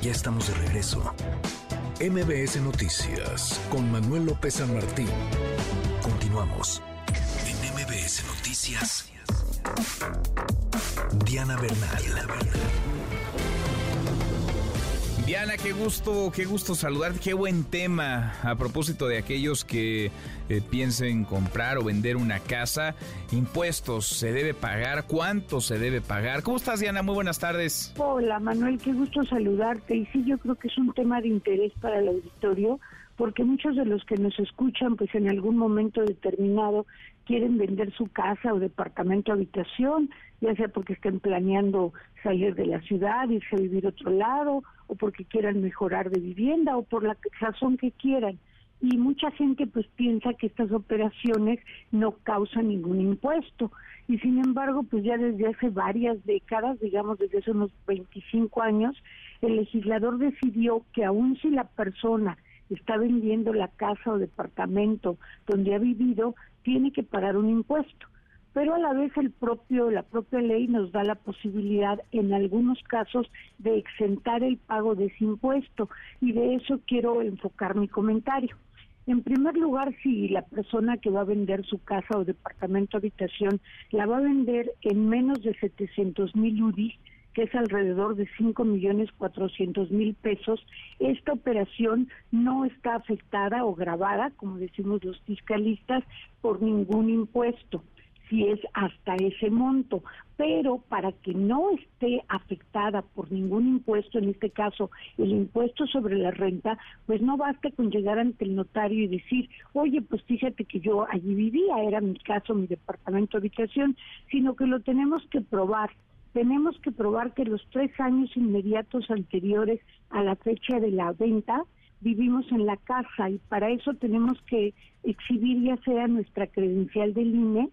Ya estamos de regreso. MBS Noticias con Manuel López San Martín. Continuamos. En MBS Noticias. Diana Bernal. Diana, qué gusto, qué gusto saludarte, qué buen tema. A propósito de aquellos que eh, piensen comprar o vender una casa, impuestos, ¿se debe pagar? ¿Cuánto se debe pagar? ¿Cómo estás, Diana? Muy buenas tardes. Hola Manuel, qué gusto saludarte. Y sí, yo creo que es un tema de interés para el auditorio, porque muchos de los que nos escuchan, pues en algún momento determinado quieren vender su casa o departamento habitación, ya sea porque estén planeando salir de la ciudad, irse a vivir otro lado, o porque quieran mejorar de vivienda, o por la razón que quieran y mucha gente pues piensa que estas operaciones no causan ningún impuesto y sin embargo pues ya desde hace varias décadas, digamos desde hace unos 25 años, el legislador decidió que aun si la persona está vendiendo la casa o departamento donde ha vivido, tiene que pagar un impuesto. Pero a la vez el propio, la propia ley nos da la posibilidad en algunos casos de exentar el pago de ese impuesto y de eso quiero enfocar mi comentario. En primer lugar, si la persona que va a vender su casa o departamento habitación la va a vender en menos de 700 mil UDI, que es alrededor de 5 millones 400 mil pesos, esta operación no está afectada o grabada, como decimos los fiscalistas, por ningún impuesto si es hasta ese monto, pero para que no esté afectada por ningún impuesto, en este caso el impuesto sobre la renta, pues no basta con llegar ante el notario y decir, oye, pues fíjate que yo allí vivía, era mi caso, mi departamento de habitación, sino que lo tenemos que probar. Tenemos que probar que los tres años inmediatos anteriores a la fecha de la venta, vivimos en la casa y para eso tenemos que exhibir ya sea nuestra credencial del INE,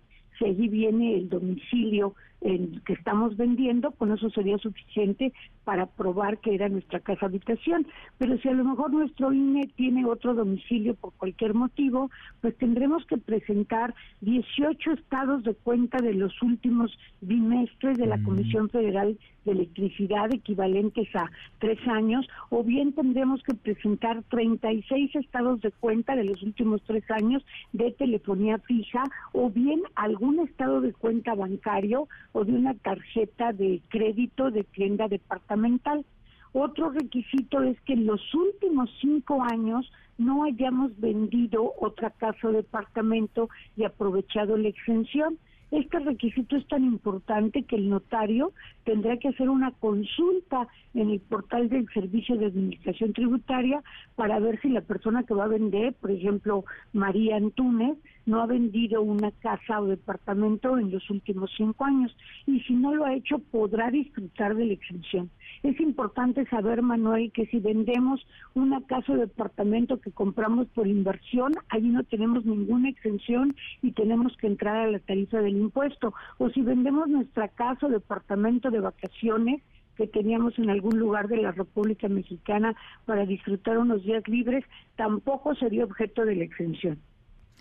allí viene el domicilio en que estamos vendiendo, con eso sería suficiente para probar que era nuestra casa habitación. Pero si a lo mejor nuestro INE tiene otro domicilio por cualquier motivo, pues tendremos que presentar 18 estados de cuenta de los últimos bimestres de la mm. Comisión Federal de Electricidad, equivalentes a tres años, o bien tendremos que presentar 36 estados de cuenta de los últimos tres años de telefonía fija, o bien algún estado de cuenta bancario o de una tarjeta de crédito de tienda departamental. Otro requisito es que en los últimos cinco años no hayamos vendido otra casa o departamento y aprovechado la exención. Este requisito es tan importante que el notario tendrá que hacer una consulta en el portal del Servicio de Administración Tributaria para ver si la persona que va a vender, por ejemplo, María Antúnez, no ha vendido una casa o departamento en los últimos cinco años y si no lo ha hecho podrá disfrutar de la exención. Es importante saber, Manuel, que si vendemos una casa o departamento que compramos por inversión, allí no tenemos ninguna exención y tenemos que entrar a la tarifa del impuesto. O si vendemos nuestra casa o departamento de vacaciones, que teníamos en algún lugar de la República Mexicana para disfrutar unos días libres, tampoco sería objeto de la exención.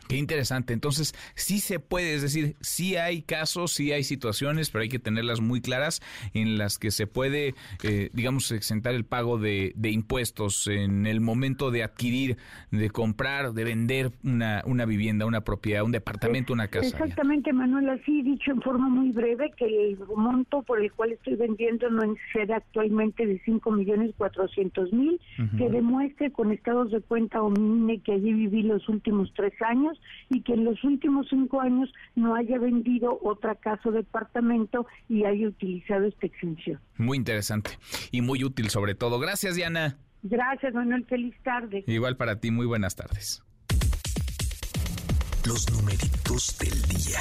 Qué interesante. Entonces, sí se puede, es decir, sí hay casos, sí hay situaciones, pero hay que tenerlas muy claras en las que se puede, eh, digamos, exentar el pago de, impuestos en el momento de adquirir, de comprar, de vender una, una vivienda, una propiedad, un departamento, una casa. Exactamente, Manuel, así dicho en forma muy breve que el monto por el cual estoy vendiendo no excede actualmente de 5 millones 400 mil, que demuestre con estados de cuenta o MINE que allí viví los últimos tres años y que en los últimos cinco años no haya vendido otra casa o departamento y haya utilizado esta exención. Muy interesante y muy útil sobre todo. Gracias, Diana. Gracias, Manuel. Feliz tarde. Igual para ti, muy buenas tardes. Los numeritos del día.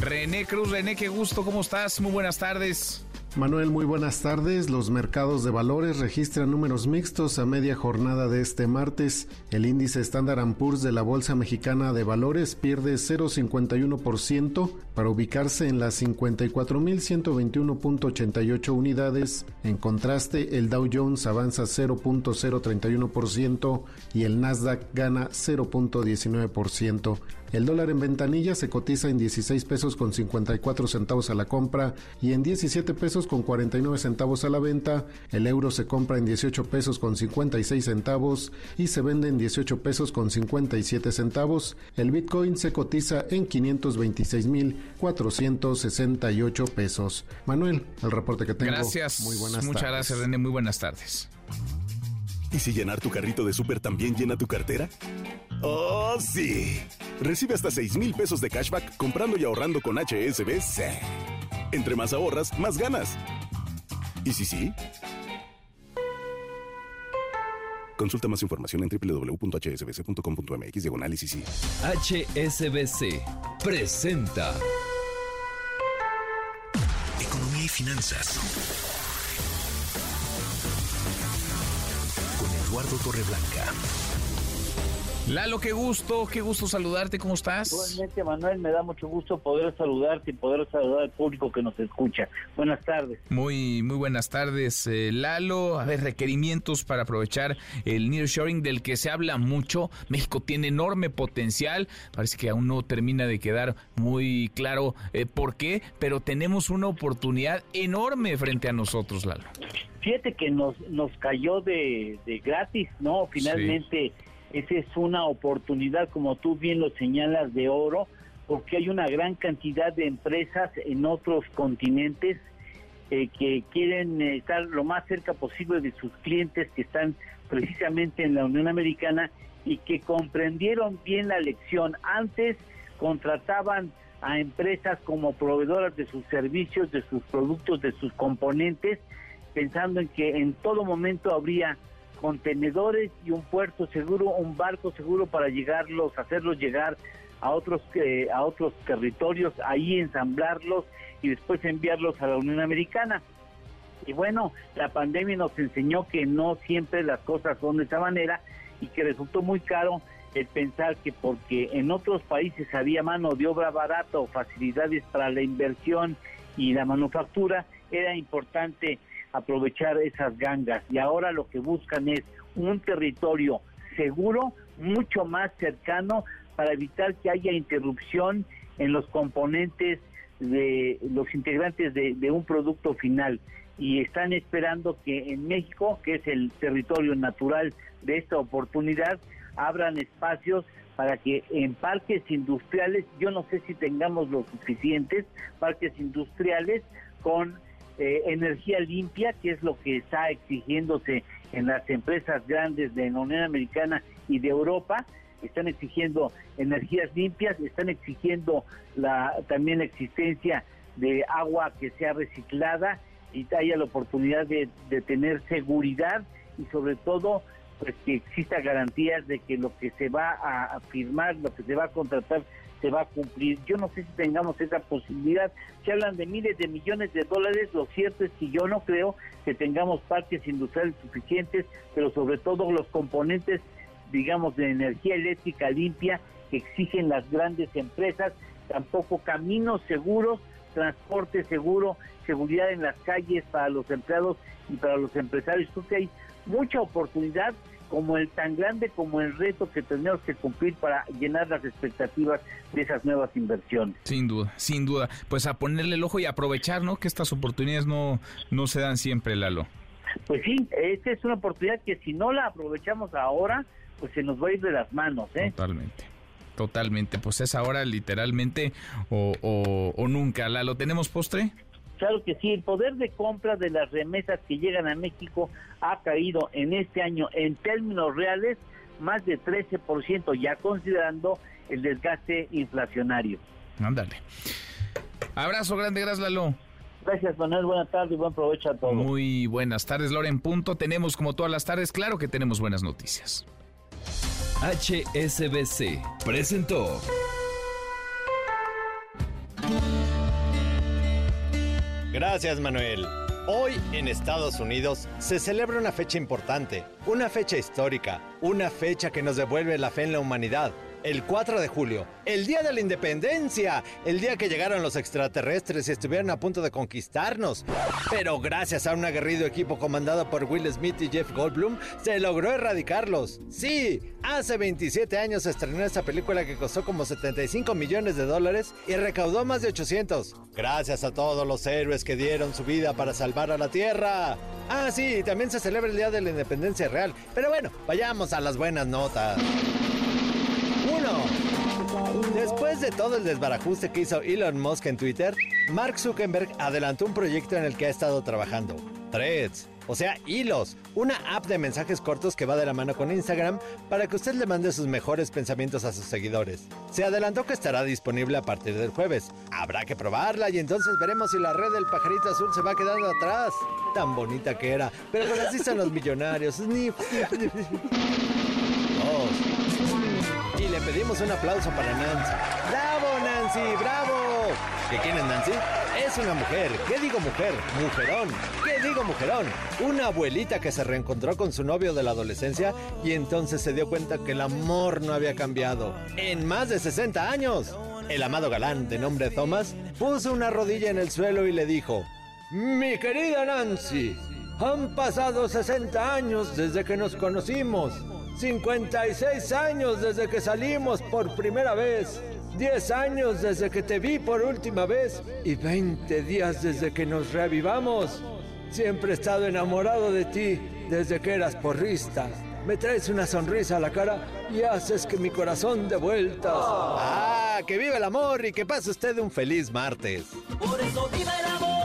René Cruz, René, qué gusto, ¿cómo estás? Muy buenas tardes. Manuel, muy buenas tardes. Los mercados de valores registran números mixtos a media jornada de este martes. El índice Standard Poor's de la Bolsa Mexicana de Valores pierde 0,51% para ubicarse en las 54.121.88 unidades. En contraste, el Dow Jones avanza 0.031% y el Nasdaq gana 0.19%. El dólar en ventanilla se cotiza en 16 pesos con 54 centavos a la compra y en 17 pesos con 49 centavos a la venta. El euro se compra en 18 pesos con 56 centavos y se vende en 18 pesos con 57 centavos. El Bitcoin se cotiza en 526 mil 468 pesos. Manuel, el reporte que tengo. Gracias. Muy buenas Muchas gracias, René. Muy buenas tardes. ¿Y si llenar tu carrito de súper también llena tu cartera? ¡Oh, sí! Recibe hasta 6 mil pesos de cashback comprando y ahorrando con HSBC. Entre más ahorras, más ganas. ¿Y si sí? Consulta más información en www.hsbc.com.mx diagonal HSBC presenta Economía y Finanzas Eduardo Torreblanca. Lalo, qué gusto, qué gusto saludarte, ¿cómo estás? Igualmente, Manuel, me da mucho gusto poder saludarte y poder saludar al público que nos escucha. Buenas tardes. Muy, muy buenas tardes, eh, Lalo. A ver, requerimientos para aprovechar el nearshoring del que se habla mucho. México tiene enorme potencial. Parece que aún no termina de quedar muy claro eh, por qué, pero tenemos una oportunidad enorme frente a nosotros, Lalo. Fíjate que nos, nos cayó de, de gratis, ¿no? Finalmente. Esa es una oportunidad, como tú bien lo señalas, de oro, porque hay una gran cantidad de empresas en otros continentes eh, que quieren eh, estar lo más cerca posible de sus clientes que están precisamente en la Unión Americana y que comprendieron bien la lección. Antes contrataban a empresas como proveedoras de sus servicios, de sus productos, de sus componentes, pensando en que en todo momento habría contenedores y un puerto seguro, un barco seguro para llegarlos, hacerlos llegar a otros eh, a otros territorios, ahí ensamblarlos y después enviarlos a la Unión Americana. Y bueno, la pandemia nos enseñó que no siempre las cosas son de esa manera y que resultó muy caro el pensar que porque en otros países había mano de obra barata o facilidades para la inversión y la manufactura, era importante aprovechar esas gangas. Y ahora lo que buscan es un territorio seguro, mucho más cercano para evitar que haya interrupción en los componentes de los integrantes de, un producto final. Y están esperando que en México, que es el territorio natural de esta oportunidad, abran espacios para que en parques industriales, yo no sé si tengamos los suficientes parques industriales con eh, energía limpia, que es lo que está exigiéndose en las empresas grandes de la Unión Americana y de Europa, están exigiendo energías limpias, están exigiendo la también la existencia de agua que sea reciclada y haya la oportunidad de, de tener seguridad y sobre todo pues que exista garantías de que lo que se va a firmar, lo que se va a contratar se va a cumplir. Yo no sé si tengamos esa posibilidad. Se hablan de miles de millones de dólares. Lo cierto es que yo no creo que tengamos parques industriales suficientes, pero sobre todo los componentes, digamos, de energía eléctrica limpia que exigen las grandes empresas. Tampoco caminos seguros, transporte seguro, seguridad en las calles para los empleados y para los empresarios. Creo que hay mucha oportunidad como el tan grande como el reto que tenemos que cumplir para llenar las expectativas de esas nuevas inversiones. Sin duda, sin duda. Pues a ponerle el ojo y aprovechar, ¿no? Que estas oportunidades no, no se dan siempre, Lalo. Pues sí, esta es una oportunidad que si no la aprovechamos ahora, pues se nos va a ir de las manos, ¿eh? Totalmente. Totalmente, pues es ahora literalmente o, o, o nunca. ¿Lalo, tenemos postre? Claro que sí, el poder de compra de las remesas que llegan a México ha caído en este año en términos reales más de 13%, ya considerando el desgaste inflacionario. Ándale. Abrazo grande, gracias Lalo. Gracias, Manuel. Buenas tardes y buen provecho a todos. Muy buenas tardes, Loren. Punto. Tenemos, como todas las tardes, claro que tenemos buenas noticias. HSBC presentó. Gracias, Manuel. Hoy en Estados Unidos se celebra una fecha importante, una fecha histórica, una fecha que nos devuelve la fe en la humanidad. El 4 de julio, el día de la independencia, el día que llegaron los extraterrestres y estuvieron a punto de conquistarnos. Pero gracias a un aguerrido equipo comandado por Will Smith y Jeff Goldblum, se logró erradicarlos. Sí, hace 27 años se estrenó esta película que costó como 75 millones de dólares y recaudó más de 800. Gracias a todos los héroes que dieron su vida para salvar a la Tierra. Ah, sí, también se celebra el Día de la Independencia Real. Pero bueno, vayamos a las buenas notas. 1. Después de todo el desbarajuste que hizo Elon Musk en Twitter, Mark Zuckerberg adelantó un proyecto en el que ha estado trabajando. Threads, o sea, hilos, una app de mensajes cortos que va de la mano con Instagram para que usted le mande sus mejores pensamientos a sus seguidores. Se adelantó que estará disponible a partir del jueves. Habrá que probarla y entonces veremos si la red del pajarito azul se va quedando atrás. Tan bonita que era, pero así son los millonarios. Dos. Y le pedimos un aplauso para Nancy. ¡Bravo, Nancy! ¡Bravo! ¿Que quién es Nancy? Es una mujer. ¿Qué digo mujer? Mujerón. ¿Qué digo mujerón? Una abuelita que se reencontró con su novio de la adolescencia y entonces se dio cuenta que el amor no había cambiado. En más de 60 años. El amado galán de nombre Thomas puso una rodilla en el suelo y le dijo, Mi querida Nancy, han pasado 60 años desde que nos conocimos, 56 años desde que salimos por primera vez, 10 años desde que te vi por última vez y 20 días desde que nos reavivamos. Siempre he estado enamorado de ti desde que eras porrista. Me traes una sonrisa a la cara y haces que mi corazón dé vueltas. ¡Ah! ¡Que viva el amor y que pase usted un feliz martes! Por eso viva el amor,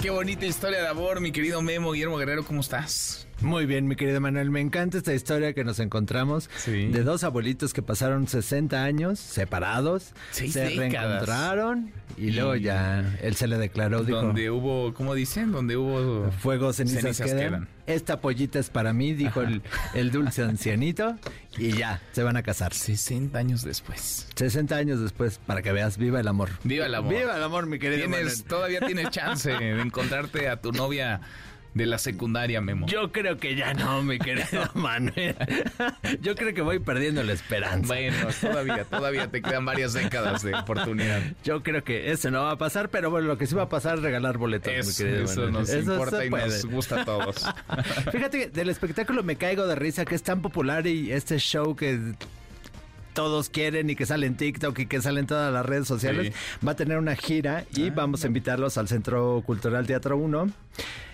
qué bonita historia de amor, mi querido Memo Guillermo Guerrero, ¿cómo estás? Muy bien, mi querido Manuel. Me encanta esta historia que nos encontramos de dos abuelitos que pasaron 60 años separados, Seis se décadas. reencontraron y, luego ya él se le declaró. Dijo, Donde hubo, ¿cómo dicen? Donde hubo Fuego, cenizas, quedan. Esta pollita es para mí, dijo el, el dulce ancianito. Y ya, se van a casar. 60 años después. 60 años después, para que veas, viva el amor. Viva el amor. Viva el amor, mi querido Tienes, Manuel. todavía tienes chance de encontrarte a tu novia de la secundaria, Memo. Yo creo que ya no, mi querido Manuel. Yo creo que voy perdiendo la esperanza. Bueno, todavía, todavía te quedan varias décadas de oportunidad. Yo creo que eso no va a pasar, pero bueno, lo que sí va a pasar es regalar boletos, mi Eso, querido eso Manuel. nos importa y puede. nos gusta a todos. Fíjate que del espectáculo me caigo de risa, que es tan popular y este show que todos quieren y que sale en TikTok y que sale en todas las redes sociales, va a tener una gira y vamos a invitarlos al Centro Cultural Teatro 1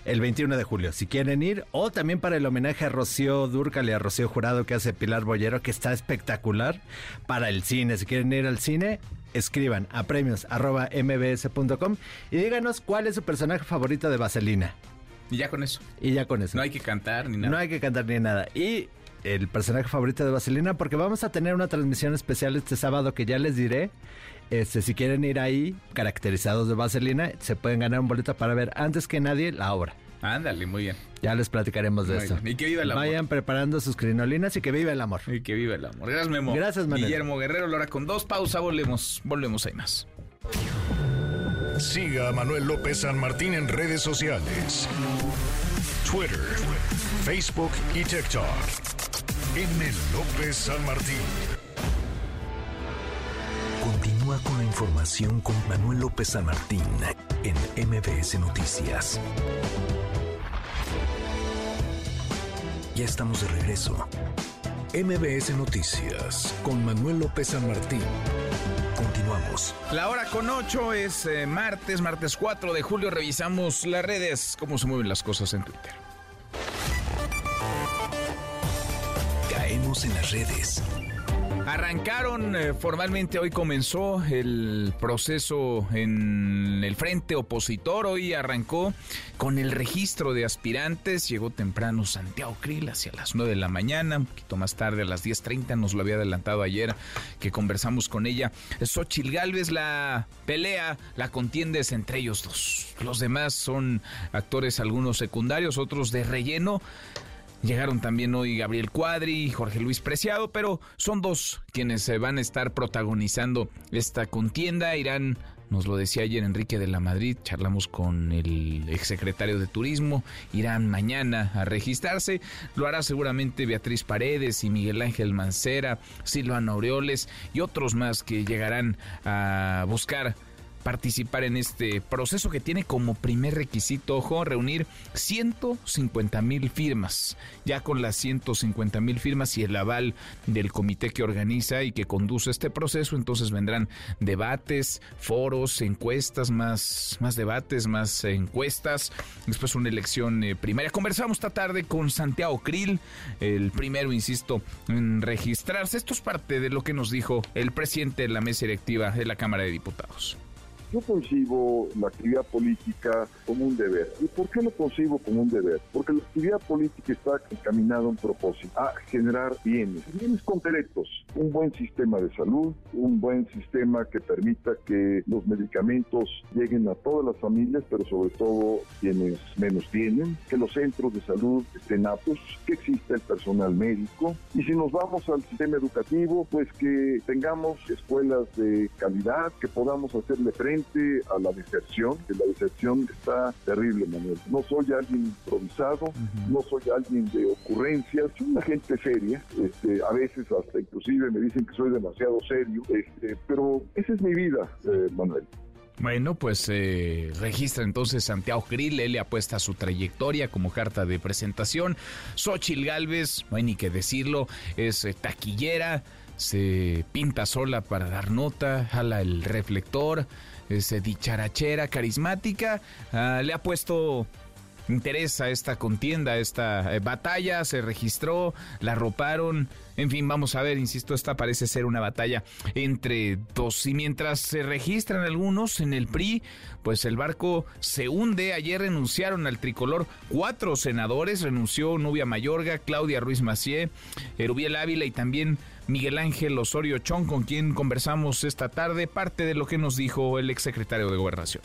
el 21 de julio, si quieren ir, o también para el homenaje a Rocío Dúrcal y a Rocío Jurado que hace Pilar Bollero, que está espectacular, para el cine, si quieren ir al cine, escriban a premios arroba mbs.com y díganos cuál es su personaje favorito de Vaselina. Y ya con eso. Y ya con eso. No hay que cantar ni nada. No hay que cantar ni nada. Y el personaje favorito de Vaselina, porque vamos a tener una transmisión especial este sábado que ya les diré. Este, si quieren ir ahí, caracterizados de Vaselina, se pueden ganar un boleto para ver antes que nadie la obra. Ándale, muy bien. Ya les platicaremos de eso. Y que viva el amor. Vayan preparando sus crinolinas y que viva el amor. Y que viva el amor. Gracias, Memo. Gracias, Manuel. Guillermo Guerrero, Lora, con dos pausas volvemos. Volvemos, hay más. Siga a Manuel López San Martín en redes sociales. Twitter, Facebook y TikTok. M. López San Martín. Continúa con la información con Manuel López San Martín en MBS Noticias. Ya estamos de regreso. MBS Noticias con Manuel López San Martín. Continuamos. La hora con ocho es eh, martes, martes 4 de julio. Revisamos las redes, cómo se mueven las cosas en Twitter. Caemos en las redes. Arrancaron eh, formalmente, hoy comenzó el proceso en el frente opositor, hoy arrancó con el registro de aspirantes, llegó temprano Santiago Krill hacia las 9 de la mañana, un poquito más tarde a las 10.30, nos lo había adelantado ayer que conversamos con ella. Xochil Gálvez, la pelea, la contienda es entre ellos dos. Los demás son actores, algunos secundarios, otros de relleno. Llegaron también hoy Gabriel Cuadri y Jorge Luis Preciado, pero son dos quienes se van a estar protagonizando esta contienda. Irán, nos lo decía ayer Enrique de la Madrid, charlamos con el exsecretario de Turismo, irán mañana a registrarse. Lo hará seguramente Beatriz Paredes y Miguel Ángel Mancera, Silvano Aureoles y otros más que llegarán a buscar participar en este proceso que tiene como primer requisito, ojo, reunir 150 mil firmas. Ya con las 150 mil firmas y el aval del comité que organiza y que conduce este proceso, entonces vendrán debates, foros, encuestas, más, más debates, más encuestas, después una elección eh, primaria. Conversamos esta tarde con Santiago Krill, el primero, insisto, en registrarse. Esto es parte de lo que nos dijo el presidente de la mesa directiva de la Cámara de Diputados. Yo concibo la actividad política como un deber. ¿Y por qué lo concibo como un deber? Porque la actividad política está encaminada a un propósito, a generar bienes, bienes concretos, un buen sistema de salud, un buen sistema que permita que los medicamentos lleguen a todas las familias, pero sobre todo quienes menos tienen, que los centros de salud estén aptos, que exista el personal médico. Y si nos vamos al sistema educativo, pues que tengamos escuelas de calidad, que podamos hacerle frente a la deserción, que la deserción está terrible, Manuel. No soy alguien improvisado, no soy alguien de ocurrencias, soy una gente seria, este, a veces hasta inclusive me dicen que soy demasiado serio, este, pero esa es mi vida, eh, Manuel. Bueno, pues eh, registra entonces Santiago Krill, él le apuesta su trayectoria como carta de presentación. Xochil Galvez, no hay ni que decirlo, es eh, taquillera, se pinta sola para dar nota, jala el reflector, es eh, dicharachera, carismática, ah, le ha puesto interesa esta contienda, esta eh, batalla, se registró, la roparon, en fin, vamos a ver, insisto, esta parece ser una batalla entre dos. Y mientras se registran algunos en el PRI, pues el barco se hunde, ayer renunciaron al tricolor cuatro senadores, renunció Nubia Mayorga, Claudia Ruiz Macié, Erubiel Ávila y también Miguel Ángel Osorio Chong, con quien conversamos esta tarde, parte de lo que nos dijo el exsecretario de Gobernación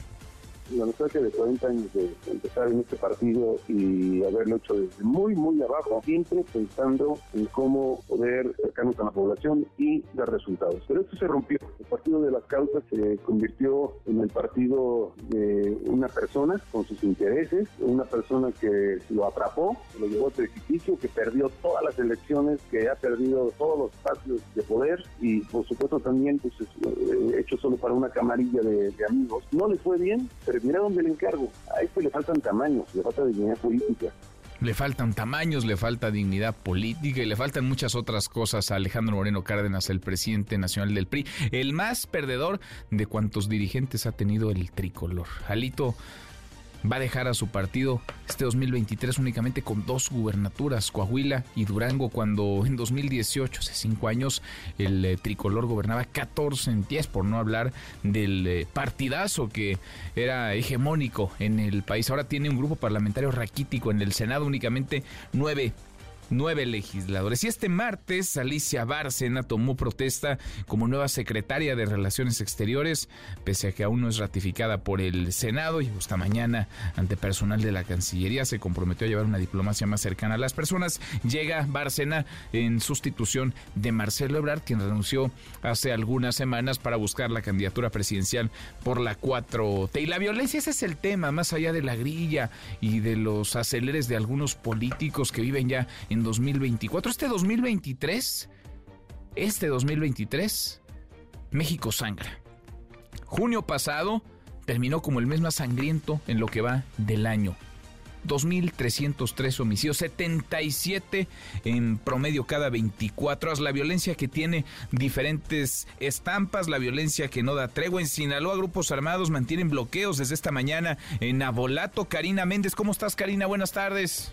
la nostalgia de 40 años de empezar en este partido y haberlo hecho desde muy, muy abajo, siempre pensando en cómo poder acercarnos a la población y dar resultados. Pero esto se rompió. El partido de las causas se convirtió en el partido de una persona con sus intereses, una persona que lo atrapó, lo llevó a precipicio, que perdió todas las elecciones, que ha perdido todos los espacios de poder y por supuesto también pues, eh, hecho solo para una camarilla de, de amigos. No le fue bien, pero mira dónde le encargo. A esto le faltan tamaños, le falta dignidad política. Le faltan tamaños, le falta dignidad política y le faltan muchas otras cosas a Alejandro Moreno Cárdenas, el presidente nacional del PRI, el más perdedor de cuantos dirigentes ha tenido el tricolor. Alito va a dejar a su partido este 2023 únicamente con dos gubernaturas, Coahuila y Durango, cuando en 2018, hace cinco años, el eh, tricolor gobernaba 14 en 10, por no hablar del eh, partidazo que era hegemónico en el país. Ahora tiene un grupo parlamentario raquítico en el Senado, únicamente nueve nueve legisladores. Y este martes, Alicia Bárcena tomó protesta como nueva secretaria de Relaciones Exteriores, pese a que aún no es ratificada por el Senado y hasta mañana ante personal de la Cancillería se comprometió a llevar una diplomacia más cercana a las personas. Llega Bárcena en sustitución de Marcelo Ebrard, quien renunció hace algunas semanas para buscar la candidatura presidencial por la 4T. Y la violencia, ese es el tema, más allá de la grilla y de los aceleres de algunos políticos que viven ya en 2024. Este 2023, este 2023, México sangra. Junio pasado terminó como el mes más sangriento en lo que va del año. 2.303 homicidios, 77 en promedio cada 24 horas. La violencia que tiene diferentes estampas, la violencia que no da tregua. En Sinaloa, grupos armados mantienen bloqueos desde esta mañana en Abolato. Karina Méndez, ¿cómo estás, Karina? Buenas tardes.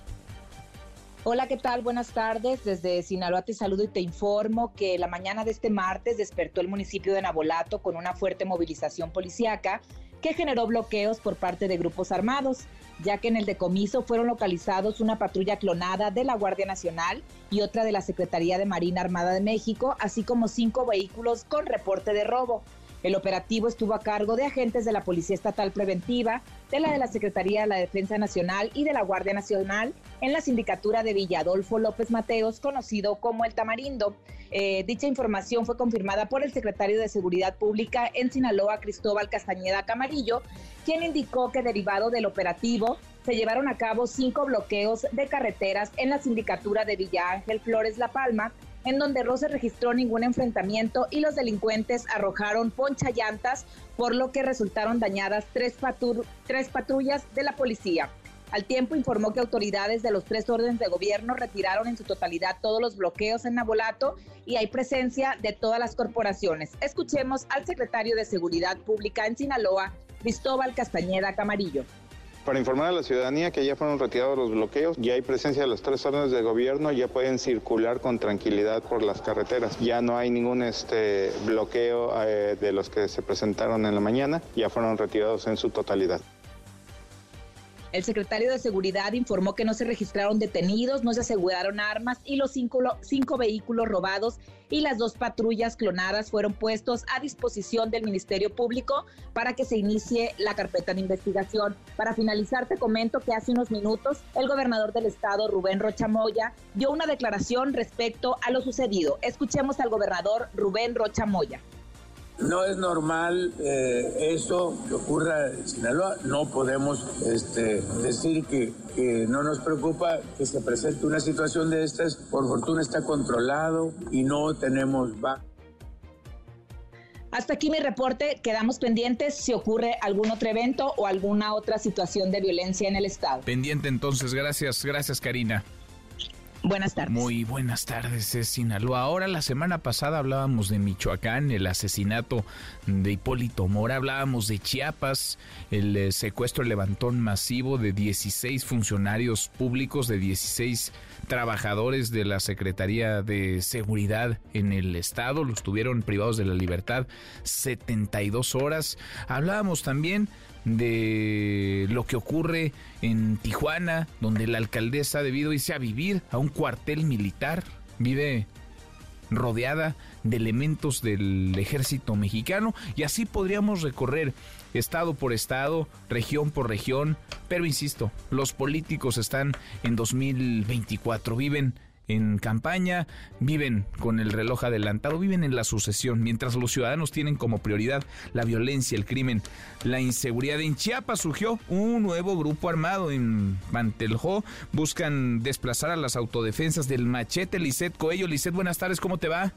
Hola, ¿qué tal? Buenas tardes. Desde Sinaloa te saludo y te informo que la mañana de este martes despertó el municipio de Nabolato con una fuerte movilización policiaca que generó bloqueos por parte de grupos armados, ya que en el decomiso fueron localizados una patrulla clonada de la Guardia Nacional y otra de la Secretaría de Marina Armada de México, así como cinco vehículos con reporte de robo. El operativo estuvo a cargo de agentes de la Policía Estatal Preventiva, de la de la Secretaría de la Defensa Nacional y de la Guardia Nacional en la sindicatura de Villadolfo López Mateos, conocido como El Tamarindo. Eh, dicha información fue confirmada por el secretario de Seguridad Pública en Sinaloa, Cristóbal Castañeda Camarillo, quien indicó que derivado del operativo se llevaron a cabo cinco bloqueos de carreteras en la sindicatura de Villa Ángel Flores La Palma, en donde no se registró ningún enfrentamiento y los delincuentes arrojaron poncha llantas, por lo que resultaron dañadas tres, tres patrullas de la policía. Al tiempo informó que autoridades de los tres órdenes de gobierno retiraron en su totalidad todos los bloqueos en Nabolato y hay presencia de todas las corporaciones. Escuchemos al secretario de Seguridad Pública en Sinaloa, Cristóbal Castañeda Camarillo para informar a la ciudadanía que ya fueron retirados los bloqueos, ya hay presencia de las tres órdenes de gobierno, ya pueden circular con tranquilidad por las carreteras. Ya no hay ningún este bloqueo eh, de los que se presentaron en la mañana, ya fueron retirados en su totalidad. El secretario de Seguridad informó que no se registraron detenidos, no se aseguraron armas y los cinco, cinco, vehículos robados y las dos patrullas clonadas fueron puestos a disposición del Ministerio Público para que se inicie la carpeta de investigación. Para finalizar, te comento que hace unos minutos el gobernador del estado, Rubén Rochamoya, dio una declaración respecto a lo sucedido. Escuchemos al gobernador Rubén Rochamoya. No es normal eh, esto que ocurra en Sinaloa. No podemos este, decir que, que, no nos preocupa que se presente una situación de estas. Por fortuna está controlado y no tenemos... Hasta aquí mi reporte. Quedamos pendientes si ocurre algún otro evento o alguna otra situación de violencia en el estado. Pendiente entonces. Gracias, gracias Karina. Buenas tardes. Muy buenas tardes, es Sinaloa. Ahora, la semana pasada hablábamos de Michoacán, el asesinato de Hipólito Mora, hablábamos de Chiapas, el eh, secuestro, levantón masivo de 16 funcionarios públicos, de 16 trabajadores de la Secretaría de Seguridad en el Estado, los tuvieron privados de la libertad 72 horas. Hablábamos también de lo que ocurre en Tijuana, donde la alcaldesa ha debido irse a vivir a un cuartel militar, vive rodeada de elementos del ejército mexicano y así podríamos recorrer estado por estado, región por región, pero insisto, los políticos están en 2024, viven en campaña, viven con el reloj adelantado, viven en la sucesión, mientras los ciudadanos tienen como prioridad la violencia, el crimen, la inseguridad. En Chiapas surgió un nuevo grupo armado en Manteljó, buscan desplazar a las autodefensas del machete. Lisset Coello, Lisset, buenas tardes, ¿cómo te va?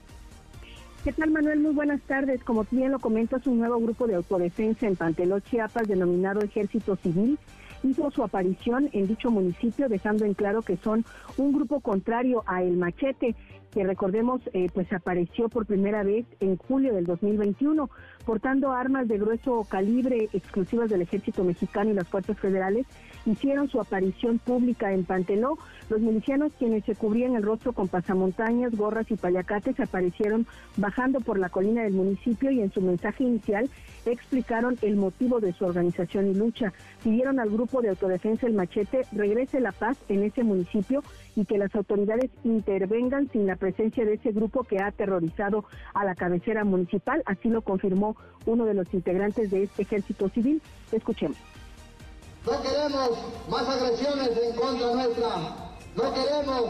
¿Qué tal, Manuel? Muy buenas tardes. Como bien lo comentas, un nuevo grupo de autodefensa en Panteló, Chiapas, denominado Ejército Civil, hizo su aparición en dicho municipio, dejando en claro que son un grupo contrario a El Machete, que recordemos, eh, pues apareció por primera vez en julio del 2021, portando armas de grueso calibre exclusivas del ejército mexicano y las fuerzas federales, hicieron su aparición pública en Panteló. Los milicianos, quienes se cubrían el rostro con pasamontañas, gorras y paliacates, aparecieron bajando por la colina del municipio y en su mensaje inicial explicaron el motivo de su organización y lucha. Pidieron al grupo de autodefensa El Machete regrese la paz en ese municipio y que las autoridades intervengan sin la presencia de ese grupo que ha aterrorizado a la cabecera municipal. Así lo confirmó uno de los integrantes de este ejército civil. Escuchemos. No queremos más agresiones en contra nuestra. No queremos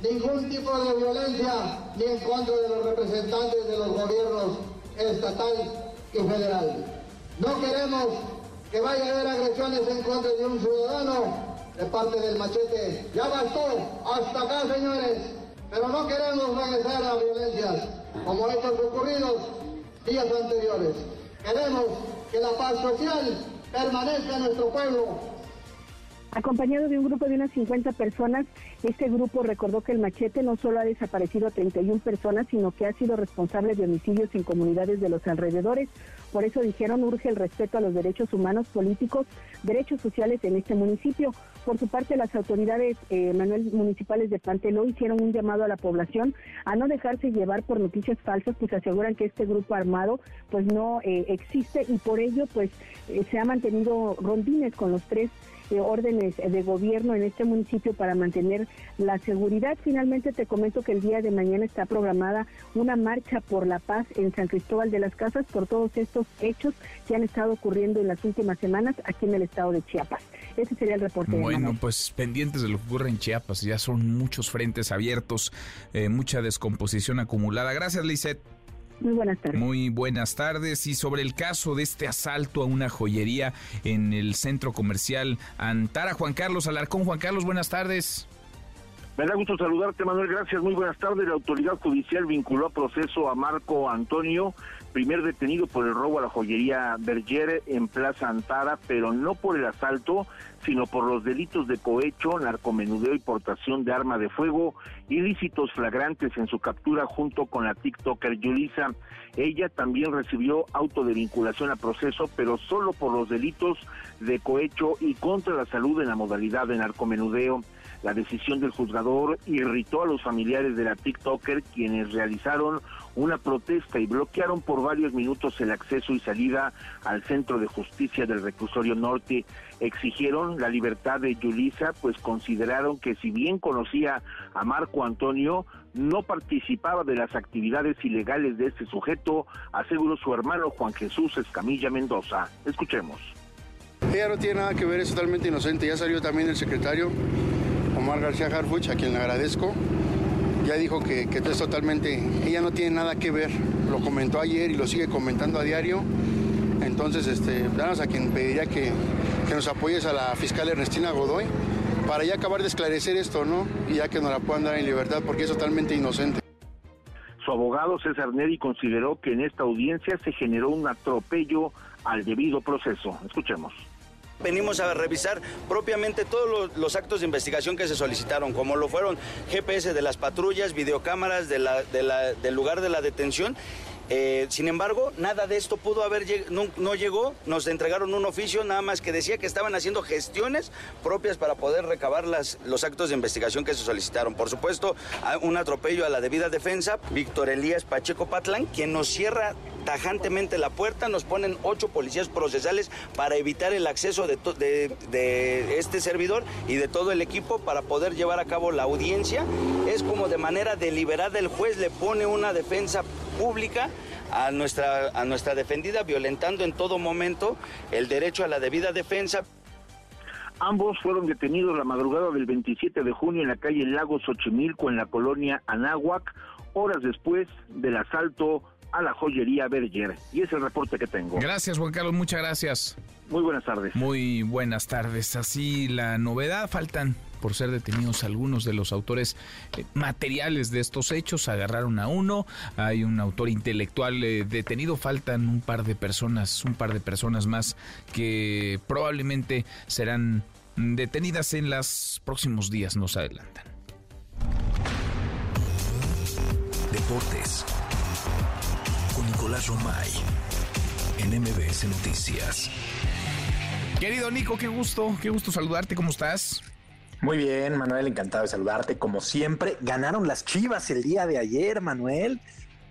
ningún tipo de violencia ni en contra de los representantes de los gobiernos estatal y federal. No queremos que vaya a haber agresiones en contra de un ciudadano de parte del machete. Ya bastó, hasta acá señores, pero no queremos regresar a violencias como hechos ocurridos días anteriores. Queremos que la paz social permanezca nuestro pueblo Acompañado de un grupo de unas 50 personas, este grupo recordó que el machete no solo ha desaparecido a 31 personas, sino que ha sido responsable de homicidios en comunidades de los alrededores. Por eso dijeron urge el respeto a los derechos humanos políticos, derechos sociales en este municipio. Por su parte, las autoridades eh, manuel municipales de Panteló hicieron un llamado a la población a no dejarse llevar por noticias falsas, pues aseguran que este grupo armado pues no eh, existe y por ello pues se ha mantenido rondines con los tres órdenes de gobierno en este municipio para mantener la seguridad. Finalmente te comento que el día de mañana está programada una marcha por la paz en San Cristóbal de las Casas por todos estos hechos que han estado ocurriendo en las últimas semanas aquí en el estado de Chiapas. Ese sería el reporte. Bueno, pues pendientes de lo que ocurre en Chiapas, ya son muchos frentes abiertos, eh, mucha descomposición acumulada. Gracias, Lisette. Muy buenas tardes. Muy buenas tardes. Y sobre el caso de este asalto a una joyería en el centro comercial Antara, Juan Carlos Alarcón. Juan Carlos, buenas tardes. Me da gusto saludarte, Manuel. Gracias. Muy buenas tardes. La autoridad judicial vinculó a proceso a Marco Antonio, primer detenido por el robo a la joyería Berger en Plaza Antara, pero no por el asalto, sino por los delitos de cohecho, narcomenudeo y portación de arma de fuego, ilícitos flagrantes en su captura junto con la TikToker Yulisa. Ella también recibió auto de vinculación a proceso, pero solo por los delitos de cohecho y contra la salud en la modalidad de narcomenudeo. La decisión del juzgador irritó a los familiares de la TikToker, quienes realizaron una protesta y bloquearon por varios minutos el acceso y salida al Centro de Justicia del Reclusorio Norte. Exigieron la libertad de Yulisa, pues consideraron que si bien conocía a Marco Antonio, no participaba de las actividades ilegales de este sujeto, aseguró su hermano Juan Jesús Escamilla Mendoza. Escuchemos. Ella no tiene nada que ver, es totalmente inocente. Ya salió también el secretario Omar García Harfuch, a quien le agradezco. Ya dijo que, es totalmente, ella no tiene nada que ver. Lo comentó ayer y lo sigue comentando a diario. Entonces, este, danos a quien pediría que, que nos apoyes a la fiscal Ernestina Godoy para ya acabar de esclarecer esto, ¿no? Y ya que nos la puedan dar en libertad porque es totalmente inocente. Su abogado César Neri consideró que en esta audiencia se generó un atropello al debido proceso. Escuchemos. Venimos a revisar propiamente todos los, actos de investigación que se solicitaron, como lo fueron GPS de las patrullas, videocámaras del lugar de la detención. Eh, sin embargo, nada de esto pudo haber no, no, llegó. Nos entregaron un oficio nada más que decía que estaban haciendo gestiones propias para poder recabar las, los actos de investigación que se solicitaron. Por supuesto, un atropello a la debida defensa. Víctor Elías Pacheco Patlán, quien nos cierra tajantemente la puerta, nos ponen ocho policías procesales para evitar el acceso de, de, de, este servidor y de todo el equipo para poder llevar a cabo la audiencia. Es como de manera deliberada el juez le pone una defensa pública a nuestra, a nuestra defendida, violentando en todo momento el derecho a la debida defensa. Ambos fueron detenidos la madrugada del 27 de junio en la calle Lago Xochimilco, en la colonia Anáhuac, horas después del asalto a la joyería Berger. Y es el reporte que tengo. Gracias, Juan Carlos, muchas gracias. Muy buenas tardes. Muy buenas tardes. Así la novedad, faltan por ser detenidos algunos de los autores eh, materiales de estos hechos. Agarraron a uno, hay un autor intelectual eh, detenido, faltan un par de personas, un par de personas más que probablemente serán detenidas en los próximos días, nos adelantan. Deportes con Nicolás Romay en MBS Noticias. Querido Nico, qué gusto, qué gusto saludarte, ¿cómo estás? Muy bien, Manuel, encantado de saludarte. Como siempre, ganaron las Chivas el día de ayer, Manuel.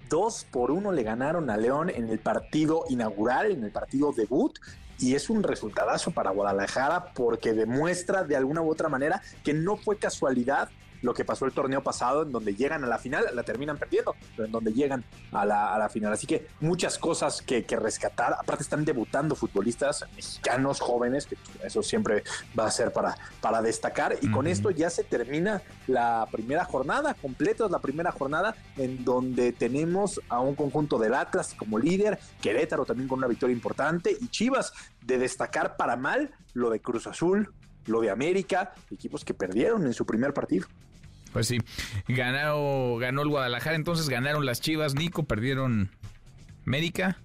Dos por uno le ganaron a León en el partido inaugural, en el partido debut. Y es un resultadazo para Guadalajara porque demuestra de alguna u otra manera que no fue casualidad lo que pasó el torneo pasado, en donde llegan a la final, la terminan perdiendo, pero en donde llegan a la, a la final. Así que muchas cosas que, que, rescatar. Aparte están debutando futbolistas mexicanos jóvenes, que eso siempre va a ser para, para destacar. Y uh -huh. con esto ya se termina la primera jornada, completa la primera jornada, en donde tenemos a un conjunto del Atlas como líder, Querétaro también con una victoria importante, y Chivas de destacar para mal lo de Cruz Azul, lo de América, equipos que perdieron en su primer partido. Pues sí, ganó, ganó el Guadalajara, entonces ganaron las Chivas, Nico, perdieron América,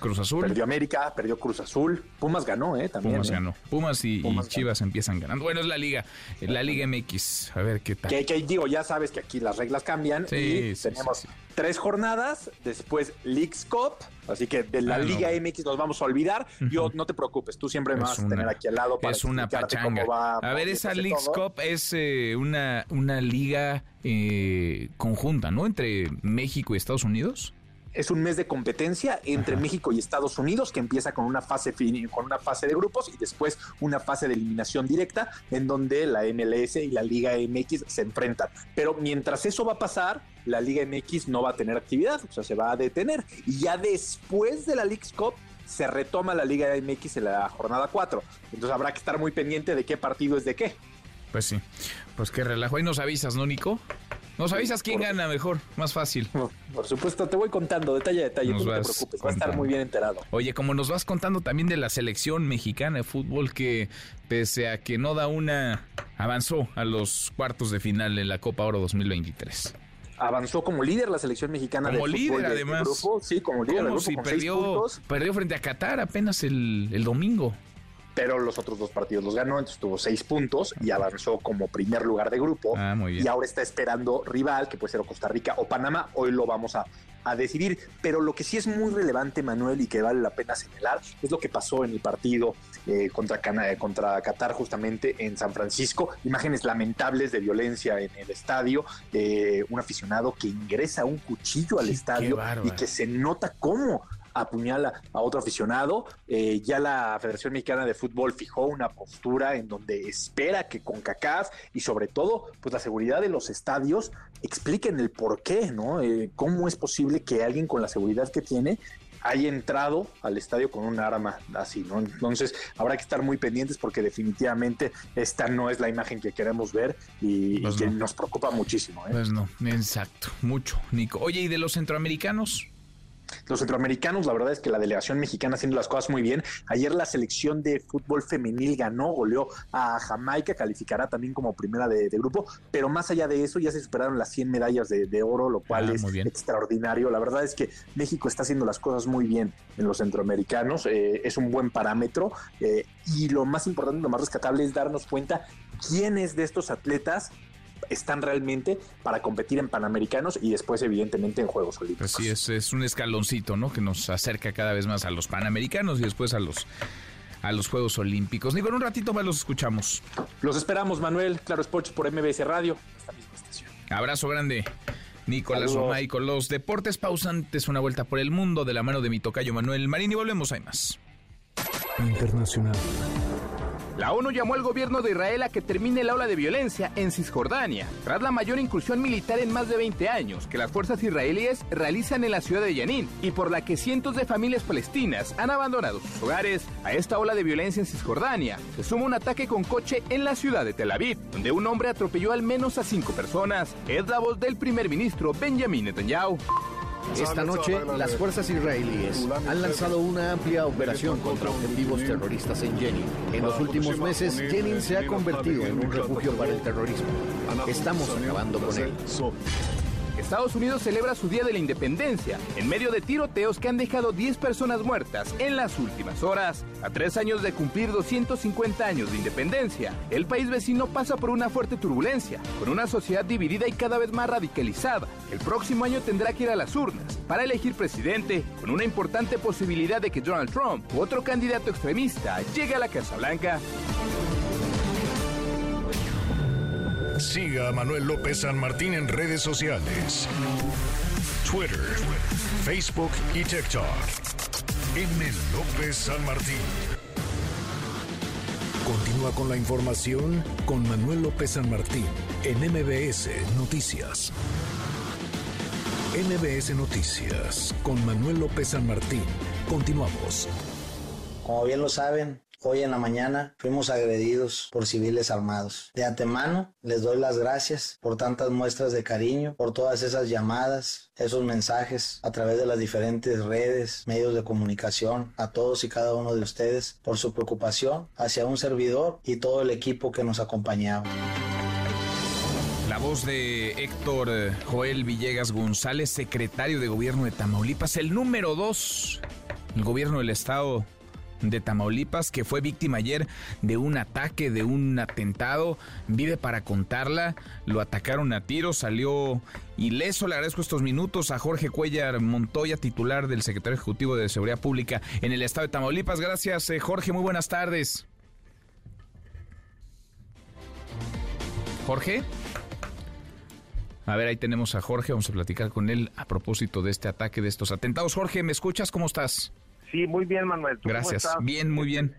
Cruz Azul. Perdió América, perdió Cruz Azul, Pumas ganó, ¿eh? También. Pumas ¿eh? ganó. Pumas y, Pumas y Chivas ganó. empiezan ganando. Bueno, es la liga, la Liga MX, a ver qué tal. Que, que digo, ya sabes que aquí las reglas cambian sí, y sí, tenemos sí, tres jornadas, después Leagues Cup, así que de la ah, Liga no. MX nos vamos a olvidar. Uh -huh. Yo no te preocupes, tú siempre me vas a tener aquí al lado para Es una pachanga. Va, a ver, esa Leagues todo. Cup es eh, una, una liga eh, conjunta, ¿no? Entre México y Estados Unidos es un mes de competencia entre Ajá. México y Estados Unidos que empieza con una fase con una fase de grupos y después una fase de eliminación directa en donde la MLS y la Liga MX se enfrentan. Pero mientras eso va a pasar, la Liga MX no va a tener actividad, o sea, se va a detener y ya después de la League's Cup se retoma la Liga MX en la jornada 4. Entonces habrá que estar muy pendiente de qué partido es de qué. Pues sí, pues qué relajo. Ahí nos avisas, ¿no, Nico? Nos avisas quién por, gana mejor, más fácil. Por supuesto, te voy contando detalle a detalle, nos tú no te preocupes, va a estar muy bien enterado. Oye, como nos vas contando también de la selección mexicana de fútbol que pese a que no da una avanzó a los cuartos de final en la Copa Oro 2023 avanzó como líder la selección mexicana como de líder, fútbol de- además. de grupo. Sí, como líder del Como grupo si con seis perdió, perdió frente a Qatar apenas el, el domingo. Pero los otros dos partidos los ganó, entonces tuvo seis puntos y avanzó como primer lugar de grupo. Ah, muy bien. Y ahora está esperando rival, que puede ser o Costa Rica o Panamá. Hoy lo vamos a, a decidir. Pero lo que sí es muy relevante, Manuel, y que vale la pena señalar, es lo que pasó en el partido eh, contra, Cana- eh, contra Qatar, justamente en San Francisco. Imágenes lamentables de violencia en el estadio. eh, un aficionado que ingresa un cuchillo al estadio y que se nota cómo apuñala a otro aficionado. Eh, ya la Federación Mexicana de Fútbol fijó una postura en donde espera que con CACAF y sobre todo pues la seguridad de los estadios expliquen el por qué, ¿no? Eh, ¿Cómo es posible que alguien con la seguridad que tiene haya entrado al estadio con un arma así, ¿no? Entonces habrá que estar muy pendientes porque definitivamente esta no es la imagen que queremos ver y, y Pues que no. nos preocupa muchísimo. ¿eh? Pues no, exacto, mucho, Nico. Oye, ¿y de los centroamericanos? Los centroamericanos, la verdad es que la delegación mexicana haciendo las cosas muy bien. Ayer la selección de fútbol femenil ganó, goleó a Jamaica, calificará también como primera de, de grupo, pero más allá de eso ya se superaron las 100 medallas de, de oro, lo cual Ah, es extraordinario. La verdad es que México está haciendo las cosas muy bien en los centroamericanos, eh, es un buen parámetro eh, y lo más importante, lo más rescatable es darnos cuenta quiénes de estos atletas están realmente para competir en Panamericanos y después evidentemente en Juegos Olímpicos. Pues sí, es, es un escaloncito, ¿no? Que nos acerca cada vez más a los panamericanos y después a los, a los Juegos Olímpicos. Nico, en un ratito más los escuchamos. Los esperamos, Manuel, Claro Sports por MBS Radio. Abrazo grande. Nicolás. Romay con los deportes pausantes, una vuelta por el mundo de la mano de mi tocayo Manuel Marín y volvemos, hay más. Internacional. La ONU llamó al gobierno de Israel a que termine la ola de violencia en Cisjordania, tras la mayor incursión militar en más de 20 años que las fuerzas israelíes realizan en la ciudad de Yanin y por la que cientos de familias palestinas han abandonado sus hogares. A esta ola de violencia en Cisjordania se suma un ataque con coche en la ciudad de Tel Aviv, donde un hombre atropelló al menos a cinco personas. Es la voz del primer ministro Benjamin Netanyahu. Esta noche, las fuerzas israelíes han lanzado una amplia operación contra objetivos terroristas en Jenin. En los últimos meses, Jenin se ha convertido en un refugio para el terrorismo. Estamos acabando con él. Estados Unidos celebra su Día de la Independencia en medio de tiroteos que han dejado 10 personas muertas en las últimas horas. A tres años de cumplir 250 años de independencia, el país vecino pasa por una fuerte turbulencia, con una sociedad dividida y cada vez más radicalizada. El próximo año tendrá que ir a las urnas para elegir presidente, con una importante posibilidad de que Donald Trump u otro candidato extremista llegue a la Casa Blanca. Siga a Manuel López San Martín en redes sociales. Twitter, Facebook y TikTok. M. López San Martín. Continúa con la información con Manuel López San Martín en MBS Noticias. MBS Noticias con Manuel López San Martín. Continuamos. Como bien lo saben, hoy en la mañana fuimos agredidos por civiles armados. De antemano, les doy las gracias por tantas muestras de cariño, por todas esas llamadas, esos mensajes a través de las diferentes redes, medios de comunicación, a todos y cada uno de ustedes, por su preocupación hacia un servidor y todo el equipo que nos acompañaba. La voz de Héctor eh, Joel Villegas González, secretario de gobierno de Tamaulipas, el número dos, el gobierno del estado de Tamaulipas, que fue víctima ayer de un ataque, de un atentado, vive para contarla, lo atacaron a tiros, salió ileso, le agradezco estos minutos a Jorge Cuellar Montoya, titular del secretario ejecutivo de Seguridad Pública en el estado de Tamaulipas. Gracias, eh, Jorge, muy buenas tardes. Jorge. A ver, ahí tenemos a Jorge, vamos a platicar con él a propósito de este ataque, de estos atentados. Jorge, ¿me escuchas? ¿Cómo estás? Sí, muy bien, Manuel. ¿Tú cómo Gracias. estás? Bien, muy bien.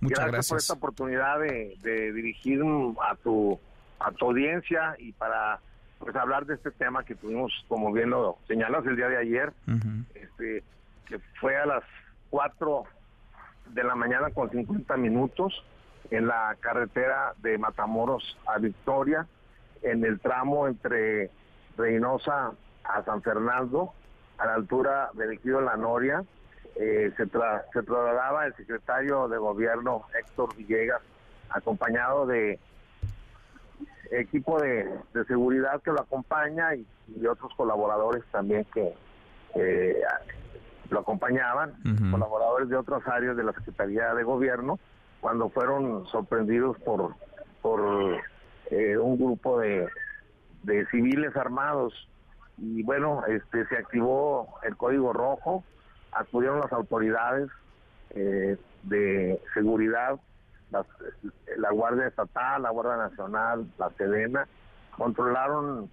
Muchas gracias. gracias. por esta oportunidad de, de dirigir a tu a tu audiencia y para pues hablar de este tema que tuvimos, como bien lo señalas, el día de ayer, este, que fue a las 4 de la mañana con 50 minutos en la carretera de Matamoros a Victoria, en el tramo entre Reynosa a San Fernando, a la altura del ejido La Noria, eh, se, tra- se trasladaba el secretario de gobierno Héctor Villegas, acompañado de equipo de, de seguridad que lo acompaña y, y otros colaboradores también que eh, lo acompañaban, colaboradores de otras áreas de la Secretaría de Gobierno, cuando fueron sorprendidos por, por eh, un grupo de, de civiles armados. Y bueno, este se activó el código rojo, acudieron las autoridades eh, de seguridad, las- la Guardia Estatal, la Guardia Nacional, la Sedena, controlaron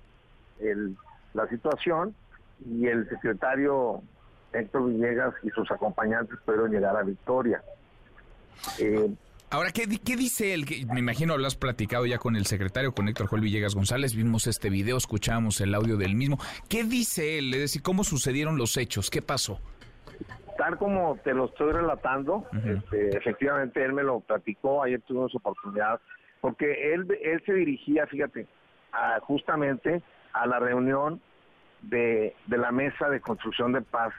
el- la situación y el secretario Héctor Villegas y sus acompañantes pudieron llegar a Victoria. Eh, Ahora, ¿qué, qué dice él? Me imagino lo has platicado ya con el secretario, con Héctor Joel Villegas González, vimos este video, escuchamos el audio del mismo. ¿Qué dice él? Es decir, ¿cómo sucedieron los hechos? ¿Qué pasó? Tal como te lo estoy relatando, este, efectivamente él me lo platicó, ayer tuvimos oportunidad, porque él, él se dirigía, fíjate, a- justamente a la reunión de, de la mesa de construcción de paz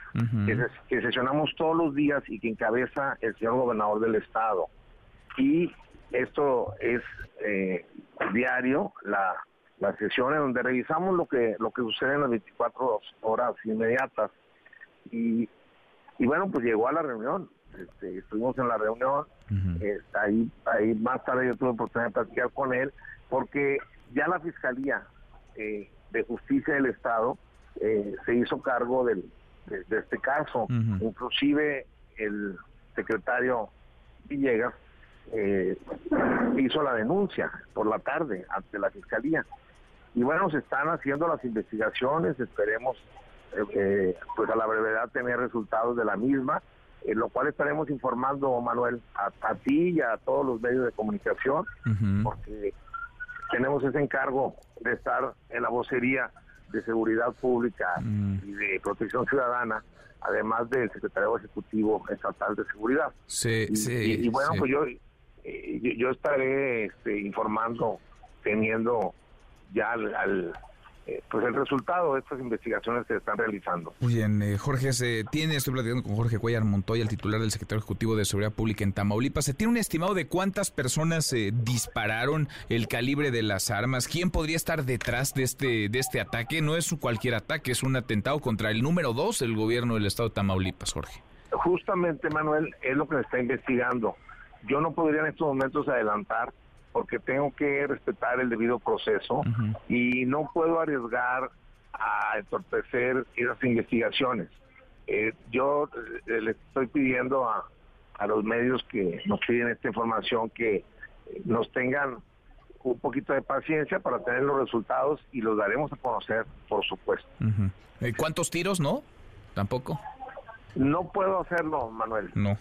que, ses- que sesionamos todos los días y que encabeza el señor gobernador del estado. Y esto es eh, diario, la, la sesión en donde revisamos lo que, lo que sucede en las 24 horas inmediatas. Y y bueno, pues llegó a la reunión, este, estuvimos en la reunión, eh, ahí, ahí más tarde yo tuve oportunidad de platicar con él, porque ya la Fiscalía eh, de Justicia del Estado eh, se hizo cargo del, de, de este caso, inclusive el secretario Villegas eh, hizo la denuncia por la tarde ante la Fiscalía. Y bueno, se están haciendo las investigaciones, esperemos eh, pues a la brevedad tener resultados de la misma, en lo cual estaremos informando, Manuel, a, a ti y a todos los medios de comunicación, porque tenemos ese encargo de estar en la vocería de seguridad pública y de protección ciudadana, además del secretario ejecutivo estatal de seguridad. Sí, y, sí, y- y bueno, sí. pues yo, eh, yo, yo estaré este, informando, teniendo ya al, al, eh, pues el resultado de estas investigaciones que se están realizando. Muy bien, eh, Jorge, se tiene, estoy platicando con Jorge Cuellar Montoya, el titular del secretario ejecutivo de Seguridad Pública en Tamaulipas. ¿Se tiene un estimado de cuántas personas eh, dispararon el calibre de las armas? ¿Quién podría estar detrás de este, de este ataque? No es cualquier ataque, es un atentado contra el número dos del gobierno del estado de Tamaulipas, Jorge. Justamente, Manuel, es lo que se está investigando. Yo no podría en estos momentos adelantar porque tengo que respetar el debido proceso y no puedo arriesgar a entorpecer esas investigaciones. Eh, yo eh, le estoy pidiendo a, a los medios que nos piden esta información que nos tengan un poquito de paciencia para tener los resultados y los daremos a conocer, por supuesto. Eh, ¿Cuántos tiros, no? ¿Tampoco? No puedo hacerlo, Manuel. No.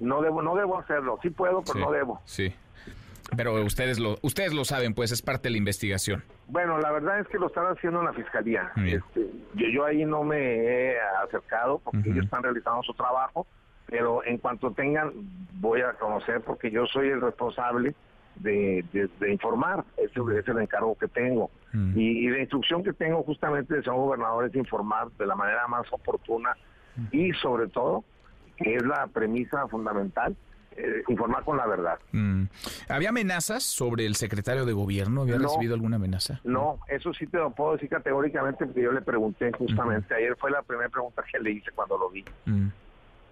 No debo, no debo hacerlo. Sí puedo, pero Sí, no debo. Sí. Pero ustedes lo, ustedes lo saben, pues es parte de la investigación. Bueno, la verdad es que lo están haciendo en la fiscalía. Este, yo, yo ahí no me he acercado porque ellos están realizando su trabajo, pero en cuanto tengan voy a conocer porque yo soy el responsable de, de- de informar. Ese es el encargo que tengo. Y, y la instrucción que tengo justamente del señor gobernador es informar de la manera más oportuna y sobre todo, que es la premisa fundamental, eh, informar con la verdad. Mm. ¿Había amenazas sobre el secretario de gobierno? ¿Había No. recibido alguna amenaza? No, eso sí te lo puedo decir categóricamente porque yo le pregunté justamente, ayer fue la primera pregunta que le hice cuando lo vi. Mm.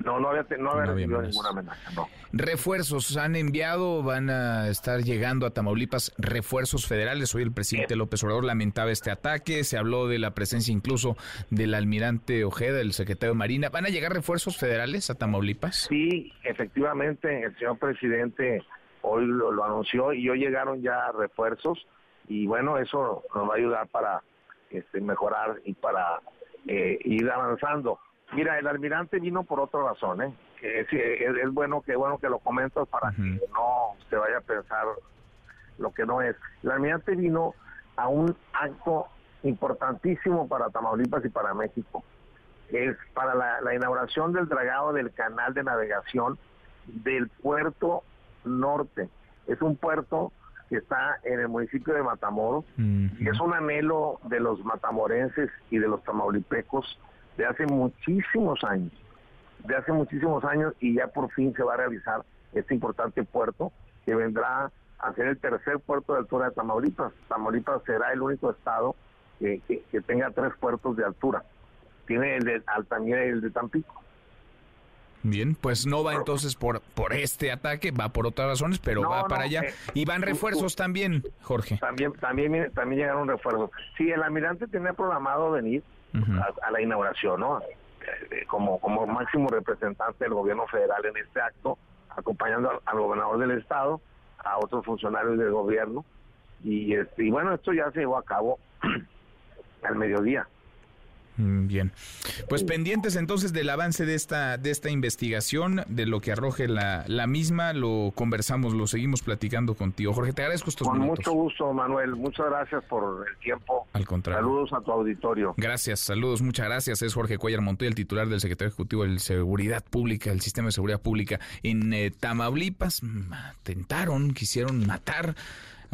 No, no había, no había No recibido ninguna amenaza, no. Refuerzos han enviado, van a estar llegando a Tamaulipas refuerzos federales. Hoy el presidente López Obrador lamentaba este ataque, se habló de la presencia incluso del almirante Ojeda, el secretario de Marina. ¿Van a llegar refuerzos federales a Tamaulipas? Sí, efectivamente, el señor presidente hoy lo, lo anunció y hoy llegaron ya refuerzos y bueno, eso nos va a ayudar para este, mejorar y para eh, ir avanzando. Mira, el almirante vino por otra razón, ¿eh? Que es, es- es bueno que bueno que lo comentas para que no se vaya a pensar lo que no es. El almirante vino a un acto importantísimo para Tamaulipas y para México. Es para la, la inauguración del dragado del canal de navegación del puerto norte. Es un puerto que está en el municipio de Matamoros y es un anhelo de los matamorenses y de los tamaulipecos de hace muchísimos años, de hace muchísimos años y ya por fin se va a realizar este importante puerto que vendrá a ser el tercer puerto de altura de Tamaulipas. Tamaulipas será el único estado que, que, tenga tres puertos de altura. Tiene el de Altamira y el de Tampico. Bien, pues no va entonces por por este ataque, va por otras razones, pero va para allá. Eh, y van refuerzos también, Jorge. También también también llegaron refuerzos. Sí, el almirante tenía programado venir a, la inauguración, ¿no? Eh, como como máximo representante del gobierno federal en este acto, acompañando al, gobernador del estado, a otros funcionarios del gobierno y, este, y bueno, esto ya se llevó a cabo al mediodía. Mm, bien, pues pendientes entonces del avance de esta de esta investigación, de lo que arroje la, la misma, lo conversamos, lo seguimos platicando contigo. Jorge, te agradezco estos Con mucho gusto, Manuel. Muchas gracias por el tiempo. Al contrario. Saludos a tu auditorio. Gracias, saludos, muchas gracias. Es Jorge Cuellar Montoya, el titular del secretario ejecutivo de Seguridad Pública, el Sistema de Seguridad Pública en eh, Tamaulipas. Mm, tentaron, quisieron matar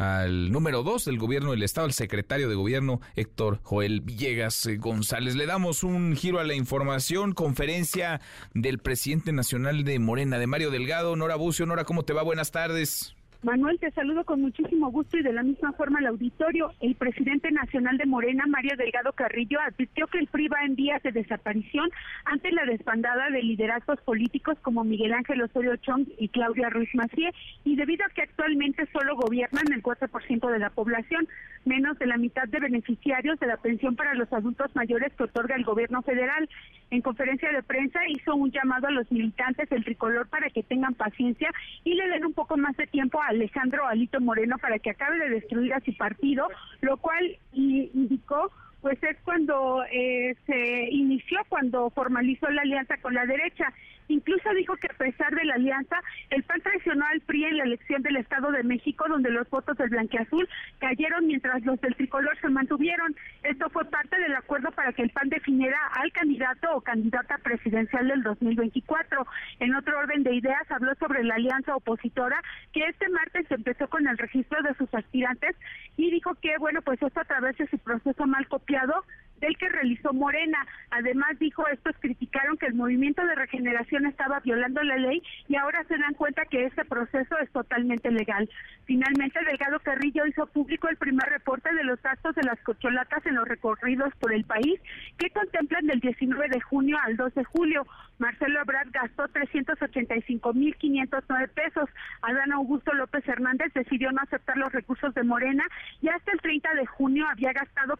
al número dos del gobierno del estado, el secretario de gobierno Héctor Joel Villegas eh, González. Le damos un giro a la información, conferencia del presidente nacional de Morena, de Mario Delgado. Nora Bucio, Nora, ¿cómo te va? Buenas tardes. Manuel, te saludo con muchísimo gusto y de la misma forma al auditorio. El presidente nacional de Morena, Mario Delgado Carrillo, advirtió que el PRI va en días de desaparición ante la desbandada de liderazgos políticos como Miguel Ángel Osorio Chong y Claudia Ruiz Macié, y debido a que actualmente solo gobiernan el 4% de la población, menos de la mitad de beneficiarios de la pensión para los adultos mayores que otorga el gobierno federal. En conferencia de prensa hizo un llamado a los militantes del tricolor para que tengan paciencia y le den un poco más de tiempo a Alejandro Alito Moreno para que acabe de destruir a su partido, lo cual indicó pues es cuando eh, se inició, cuando formalizó la alianza con la derecha. Incluso dijo que a pesar de la alianza, el PAN traicionó al PRI en la elección del Estado de México, donde los votos del blanqueazul cayeron mientras los del tricolor se mantuvieron. Esto fue parte del acuerdo para que el PAN definiera al candidato o candidata presidencial del 2024. En otro orden de ideas, habló sobre la alianza opositora, que este martes empezó con el registro de sus aspirantes y dijo que, bueno, pues esto a través de su proceso mal copiado del que realizó Morena. Además dijo, estos criticaron que el movimiento de regeneración estaba violando la ley y ahora se dan cuenta que este proceso es totalmente legal. Finalmente, Delgado Carrillo hizo público el primer reporte de los gastos de las cocholatas en los recorridos por el país que contemplan del 19 de junio al 2 de julio. Marcelo Ebrard gastó 385.509 pesos. Adán Augusto López Hernández decidió no aceptar los recursos de Morena y hasta el 30 de junio había gastado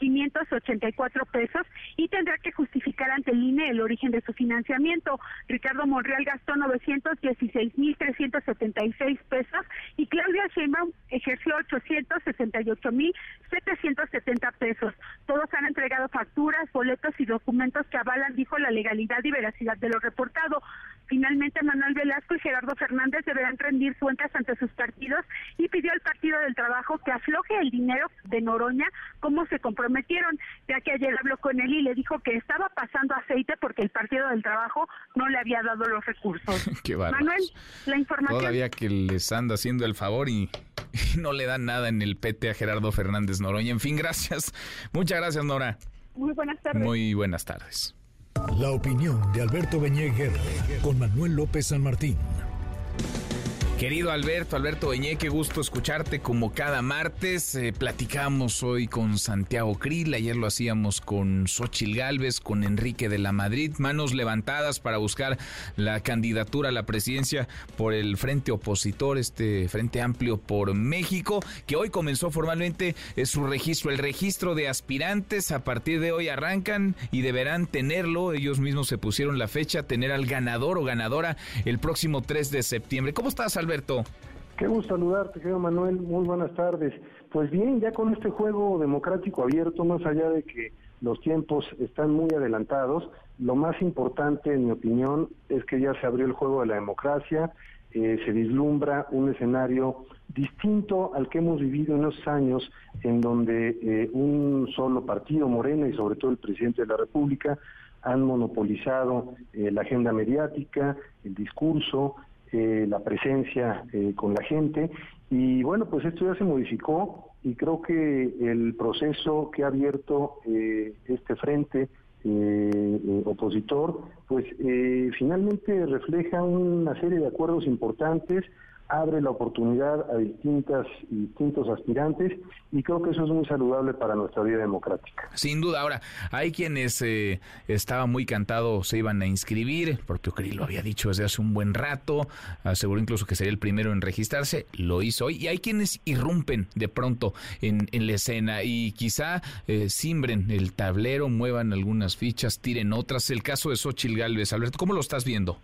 577.584 pesos y tendrá que justificar ante el INE el origen de su financiamiento. Ricardo Monreal gastó 916.376 pesos y Claudia Sheinbaum ejerció 868.770 pesos. Todos han entregado facturas, boletos y documentos que avalan dijo la legalidad y veracidad de lo reportado. Finalmente, Manuel Velasco y Gerardo Fernández deberán rendir cuentas ante sus partidos y pidió al Partido del Trabajo que afloje el dinero de Noroña como se comprometieron, ya que ayer habló con él y le dijo que estaba pasando aceite porque el Partido del Trabajo no le había dado los recursos. Manuel, la información. Todavía que les anda haciendo el favor y, y no le dan nada en el PT a Gerardo Fernández Noroña. En fin, gracias. Muchas gracias, Nora. Muy buenas tardes. Muy buenas tardes. La opinión de Alberto Beñé con Manuel López San Martín. Querido Alberto, Alberto Beñé, qué gusto escucharte como cada martes. Eh, platicamos hoy con Santiago Krill, ayer lo hacíamos con Xochil Gálvez, con Enrique de la Madrid, manos levantadas para buscar la candidatura a la presidencia por el Frente Opositor, este Frente Amplio por México, que hoy comenzó formalmente eh, su registro, el registro de aspirantes. A partir de hoy arrancan y deberán tenerlo, ellos mismos se pusieron la fecha, tener al ganador o ganadora el próximo 3 de septiembre. ¿Cómo estás, Alberto? Qué gusto saludarte, querido Manuel. Muy buenas tardes. Pues bien, ya con este juego democrático abierto, más allá de que los tiempos están muy adelantados, lo más importante, en mi opinión, es que ya se abrió el juego de la democracia, eh, se vislumbra un escenario distinto al que hemos vivido en esos años, en donde eh, un solo partido, Morena, y sobre todo el presidente de la República, han monopolizado eh, la agenda mediática, el discurso, eh, la presencia eh, con la gente. Y bueno, pues esto ya se modificó y creo que el proceso que ha abierto eh, este frente opositor, pues finalmente refleja una serie de acuerdos importantes, abre la oportunidad a distintas distintos aspirantes y creo que eso es muy saludable para nuestra vida democrática. Sin duda, ahora hay quienes eh, estaban muy cantados, se iban a inscribir, el propio Krill lo había dicho desde hace un buen rato, aseguró incluso que sería el primero en registrarse, lo hizo hoy y hay quienes irrumpen de pronto en, en la escena y quizá eh, simbren el tablero, muevan algunas fichas, tiren otras. El caso de Xochil Gálvez, Alberto, ¿cómo lo estás viendo?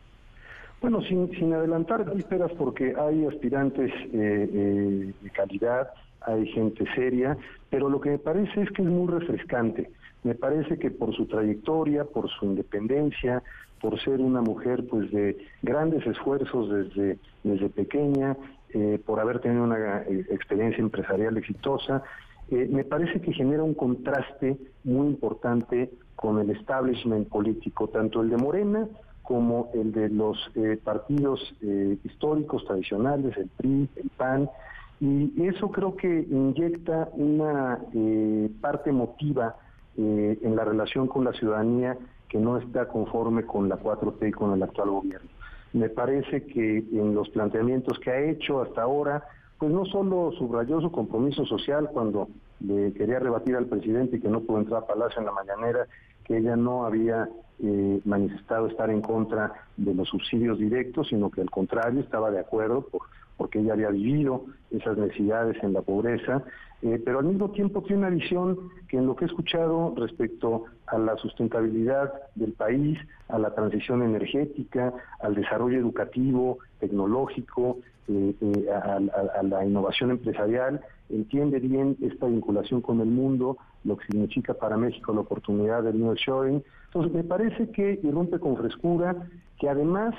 Bueno, sin, sin adelantar vísperas porque hay aspirantes eh, eh, de calidad, hay gente seria, pero lo que me parece es que es muy refrescante. Me parece que por su trayectoria, por su independencia, por ser una mujer pues de grandes esfuerzos desde, desde pequeña, eh, por haber tenido una experiencia empresarial exitosa, me parece que genera un contraste muy importante con el establishment político, tanto el de Morena como el de los eh, partidos eh, históricos tradicionales, el PRI, el PAN, y eso creo que inyecta una eh, parte emotiva en la relación con la ciudadanía que no está conforme con la 4T y con el actual gobierno. Me parece que en los planteamientos que ha hecho hasta ahora, pues no solo subrayó su compromiso social cuando le quería rebatir al presidente y que no pudo entrar a Palacio en la mañanera, que ella no había eh, manifestado estar en contra de los subsidios directos, sino que al contrario estaba de acuerdo por, porque ella había vivido esas necesidades en la pobreza, eh, pero al mismo tiempo tiene una visión que en lo que he escuchado respecto a la sustentabilidad del país, a la transición energética, al desarrollo educativo, tecnológico, eh, a, la innovación empresarial, entiende bien esta vinculación con el mundo, lo que significa para México la oportunidad del nearshoring. Entonces, me parece que irrumpe con frescura, que además,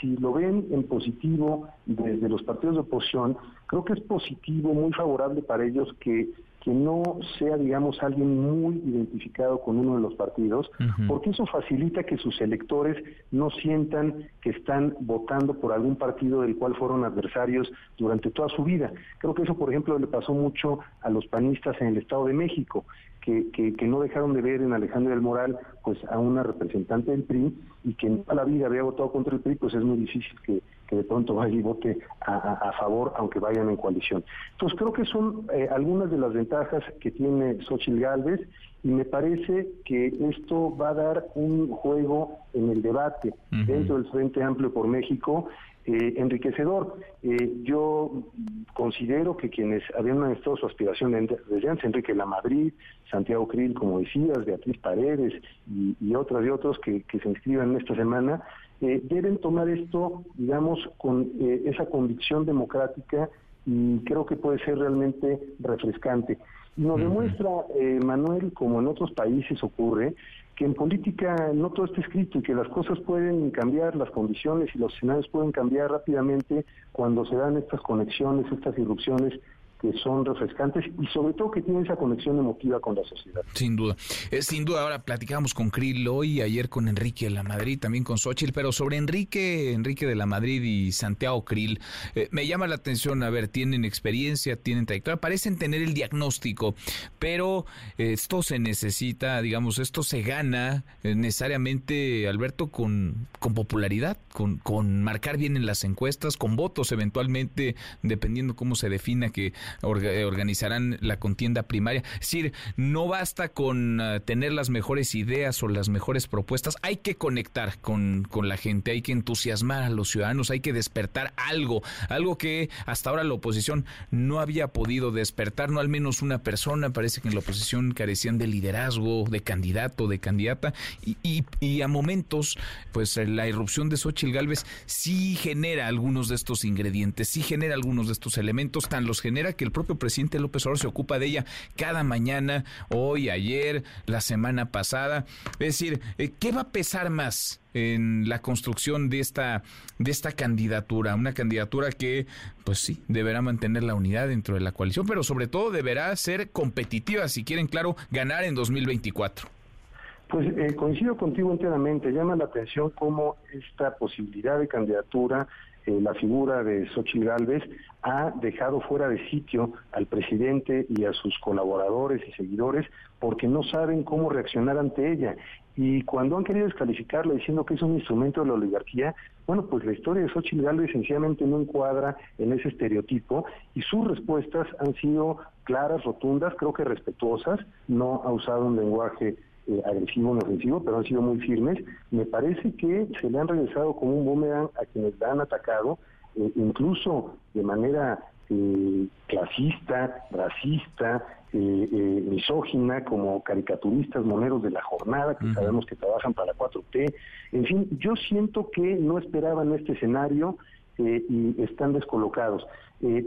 si lo ven en positivo desde los partidos de oposición, creo que es positivo, muy favorable para ellos que que no sea, digamos, alguien muy identificado con uno de los partidos, porque eso facilita que sus electores no sientan que están votando por algún partido del cual fueron adversarios durante toda su vida. Creo que eso, por ejemplo, le pasó mucho a los panistas en el Estado de México, que, que, no dejaron de ver en Alejandro del Moral pues a una representante del PRI y que en toda la vida había votado contra el PRI, pues es muy difícil que, de pronto vaya y vote a, favor, aunque vayan en coalición. Entonces creo que son eh, algunas de las ventajas que tiene Xochitl Gálvez y me parece que esto va a dar un juego en el debate dentro del Frente Amplio por México eh, enriquecedor. Eh, yo considero que quienes habían manifestado su aspiración desde antes, Enrique La Madrid, Santiago Krill, como decías, Beatriz Paredes y, y otras y otros que, que se inscriban esta semana, eh, deben tomar esto, digamos, con eh, esa convicción democrática y creo que puede ser realmente refrescante. Y nos demuestra, eh, Manuel, como en otros países ocurre, que en política no todo está escrito y que las cosas pueden cambiar, las condiciones y los escenarios pueden cambiar rápidamente cuando se dan estas conexiones, estas irrupciones que son refrescantes y sobre todo que tienen esa conexión emotiva con la sociedad. Sin duda. Eh, sin duda, ahora platicamos con Krill hoy, ayer con Enrique de la Madrid, también con Xochitl, pero sobre Enrique, Enrique de la Madrid y Santiago Krill, eh, me llama la atención, a ver, tienen experiencia, tienen trayectoria, parecen tener el diagnóstico, pero esto se necesita, digamos, esto se gana eh, necesariamente, Alberto, con, con popularidad, con, con marcar bien en las encuestas, con votos eventualmente, dependiendo cómo se defina que eh, organizarán la contienda primaria. Es decir, no basta con eh, tener las mejores ideas o las mejores propuestas, hay que conectar con, con la gente, hay que entusiasmar a los ciudadanos, hay que despertar algo, algo que hasta ahora la oposición no había podido despertar, no al menos una persona, parece que en la oposición carecían de liderazgo, de candidato, de candidata, y, y, a momentos, pues la irrupción de Xochitl Galvez sí genera algunos de estos ingredientes, sí genera algunos de estos elementos, tan los genera que el propio presidente López Obrador se ocupa de ella cada mañana, hoy, ayer, la semana pasada. Es decir, eh, ¿qué va a pesar más? en la construcción de esta de esta candidatura, una candidatura que pues sí, deberá mantener la unidad dentro de la coalición, pero sobre todo deberá ser competitiva si quieren claro ganar en 2024. Pues eh, coincido contigo enteramente, llama la atención cómo esta posibilidad de candidatura eh, la figura de Xochitl Gálvez ha dejado fuera de sitio al presidente y a sus colaboradores y seguidores porque no saben cómo reaccionar ante ella. Y cuando han querido descalificarla diciendo que es un instrumento de la oligarquía, bueno, pues la historia de Xochitl Gálvez sencillamente no encuadra en ese estereotipo y sus respuestas han sido claras, rotundas, creo que respetuosas, no ha usado un lenguaje eh, agresivo ni ofensivo, pero han sido muy firmes. Me parece que se le han regresado como un boomerang a quienes la han atacado, eh, incluso de manera eh, clasista, racista, eh, eh, misógina, como caricaturistas moneros de la jornada, que sabemos que trabajan para 4T. En fin, yo siento que no esperaban este escenario y están descolocados.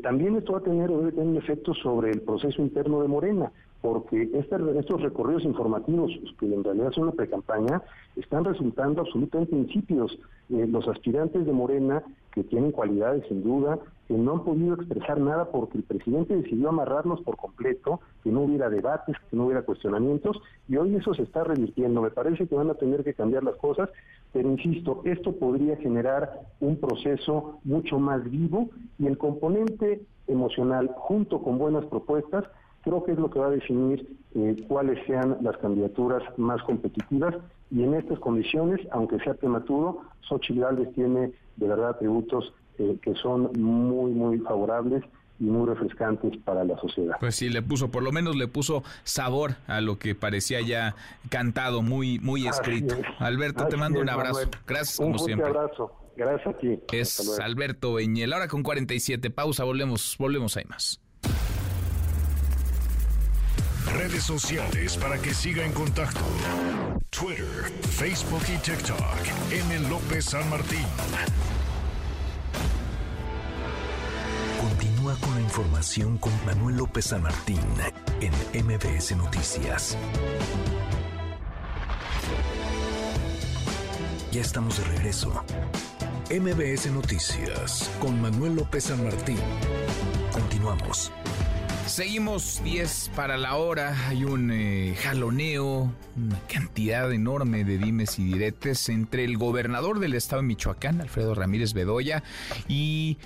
también esto va a tener, debe tener un efecto sobre el proceso interno de Morena porque este, estos recorridos informativos, que en realidad son una pre-campaña, están resultando absolutamente insípidos. Eh, los aspirantes de Morena, que tienen cualidades sin duda, que no han podido expresar nada porque el presidente decidió amarrarlos por completo, que no hubiera debates, que no hubiera cuestionamientos, y hoy eso se está revirtiendo. Me parece que van a tener que cambiar las cosas, pero insisto, esto podría generar un proceso mucho más vivo y el componente emocional junto con buenas propuestas creo que es lo que va a definir eh, cuáles sean las candidaturas más competitivas y en estas condiciones, aunque sea prematuro, Xochitl Gálvez tiene de verdad atributos eh, que son muy, muy favorables y muy refrescantes para la sociedad. Pues sí, le puso, por lo menos le puso sabor a lo que parecía ya cantado, muy, muy escrito. Alberto, te mando un abrazo. Gracias, como siempre. Un abrazo. Gracias a ti. Es Alberto Beñel. Ahora con 47. Pausa, volvemos, volvemos ahí más. Redes sociales para que siga en contacto: Twitter, Facebook y TikTok. M. López San Martín. Continúa con la información con Manuel López San Martín en MBS Noticias. Ya estamos de regreso. MBS Noticias con Manuel López San Martín. Continuamos. Seguimos 10 para la hora. Hay un eh, jaloneo, una cantidad enorme de dimes y diretes entre el gobernador del estado de Michoacán, Alfredo Ramírez Bedoya, y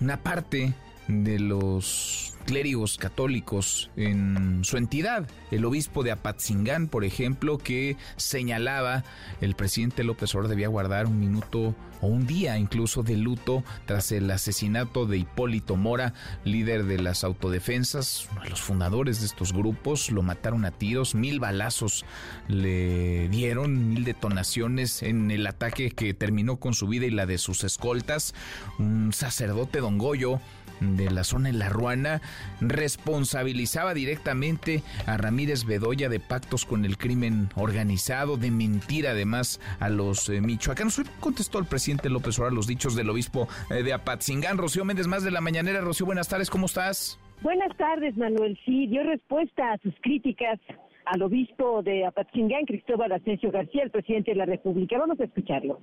una parte de los clérigos católicos en su entidad. El obispo de Apatzingán, por ejemplo, que señalaba el presidente López Obrador debía guardar un minuto o un día incluso de luto tras el asesinato de Hipólito Mora, líder de las autodefensas, uno de los fundadores de estos grupos. Lo mataron a tiros, mil balazos le dieron, mil detonaciones en el ataque que terminó con su vida y la de sus escoltas. Un sacerdote don Goyo de la zona de La Ruana responsabilizaba directamente a Ramírez Bedoya de pactos con el crimen organizado, de mentir además a los eh, michoacanos. contestó el presidente López Obrador los dichos del obispo eh, de Apatzingán. Rocío Méndez, más de la mañanera. Rocío, buenas tardes, ¿cómo estás? Buenas tardes, Manuel. Sí, dio respuesta a sus críticas al obispo de Apatzingán, Cristóbal Asensio García, el presidente de la República. Vamos a escucharlo.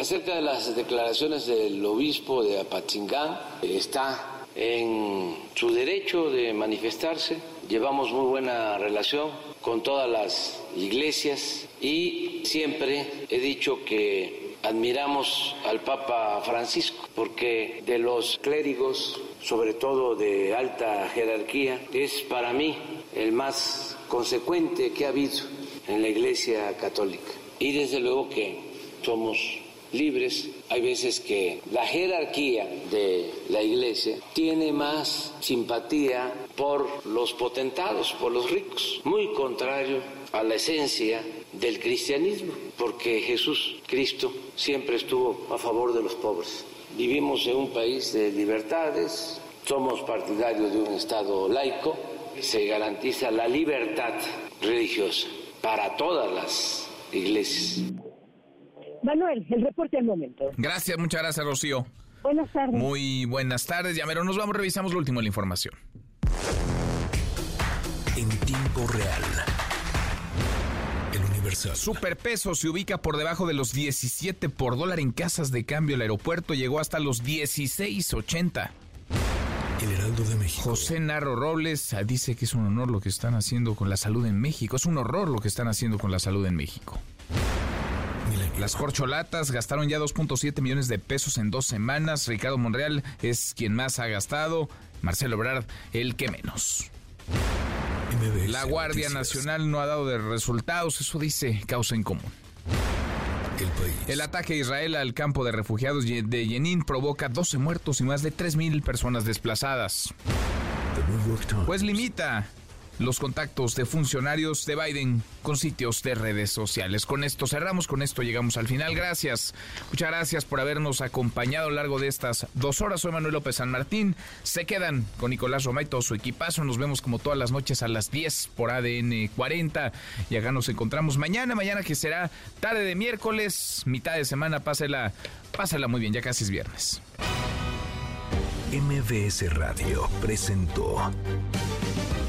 Acerca de las declaraciones del obispo de Apatzingán, está en su derecho de manifestarse. Llevamos muy buena relación con todas las iglesias y siempre he dicho que admiramos al Papa Francisco porque de los clérigos, sobre todo de alta jerarquía, es para mí el más consecuente que ha habido en la Iglesia Católica. Y desde luego que somos libres. Hay veces que la jerarquía de la iglesia tiene más simpatía por los potentados, por los ricos, muy contrario a la esencia del cristianismo, porque Jesús, Cristo, siempre estuvo a favor de los pobres. Vivimos en un país de libertades, somos partidarios de un Estado laico, se garantiza la libertad religiosa para todas las iglesias. Manuel, el reporte del momento. Gracias, muchas gracias, Rocío. Buenas tardes. Muy buenas tardes, Llamero. Nos vamos, revisamos lo último de la información. En tiempo real. El Universal. Superpeso se ubica por debajo de los 17 por dólar en casas de cambio. El aeropuerto llegó hasta los 16.80. El Heraldo de México. José Narro Robles dice que es un honor lo que están haciendo con la salud en México. Es un horror lo que están haciendo con la salud en México. Las corcholatas gastaron ya 2.7 millones de pesos en dos semanas. Ricardo Monreal es quien más ha gastado. Marcelo Ebrard, el que menos. La Guardia Nacional no ha dado de resultados, eso dice causa en común. El, ataque de Israel al campo de refugiados de Jenin provoca 12 muertos y más de 3.000 personas desplazadas. Pues limita los contactos de funcionarios de Biden con sitios de redes sociales. Con esto cerramos, con esto llegamos al final. Gracias, muchas gracias por habernos acompañado a lo largo de estas dos horas. Soy Manuel López San Martín. Se quedan con Nicolás Roma y todo su equipazo. Nos vemos como todas las noches a las 10 por ADN 40. Y acá nos encontramos mañana, mañana que será tarde de miércoles, mitad de semana. Pásela, pásela muy bien, ya casi es viernes. MBS Radio presentó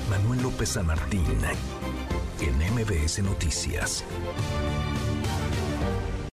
Manuel López San Martín en MBS Noticias.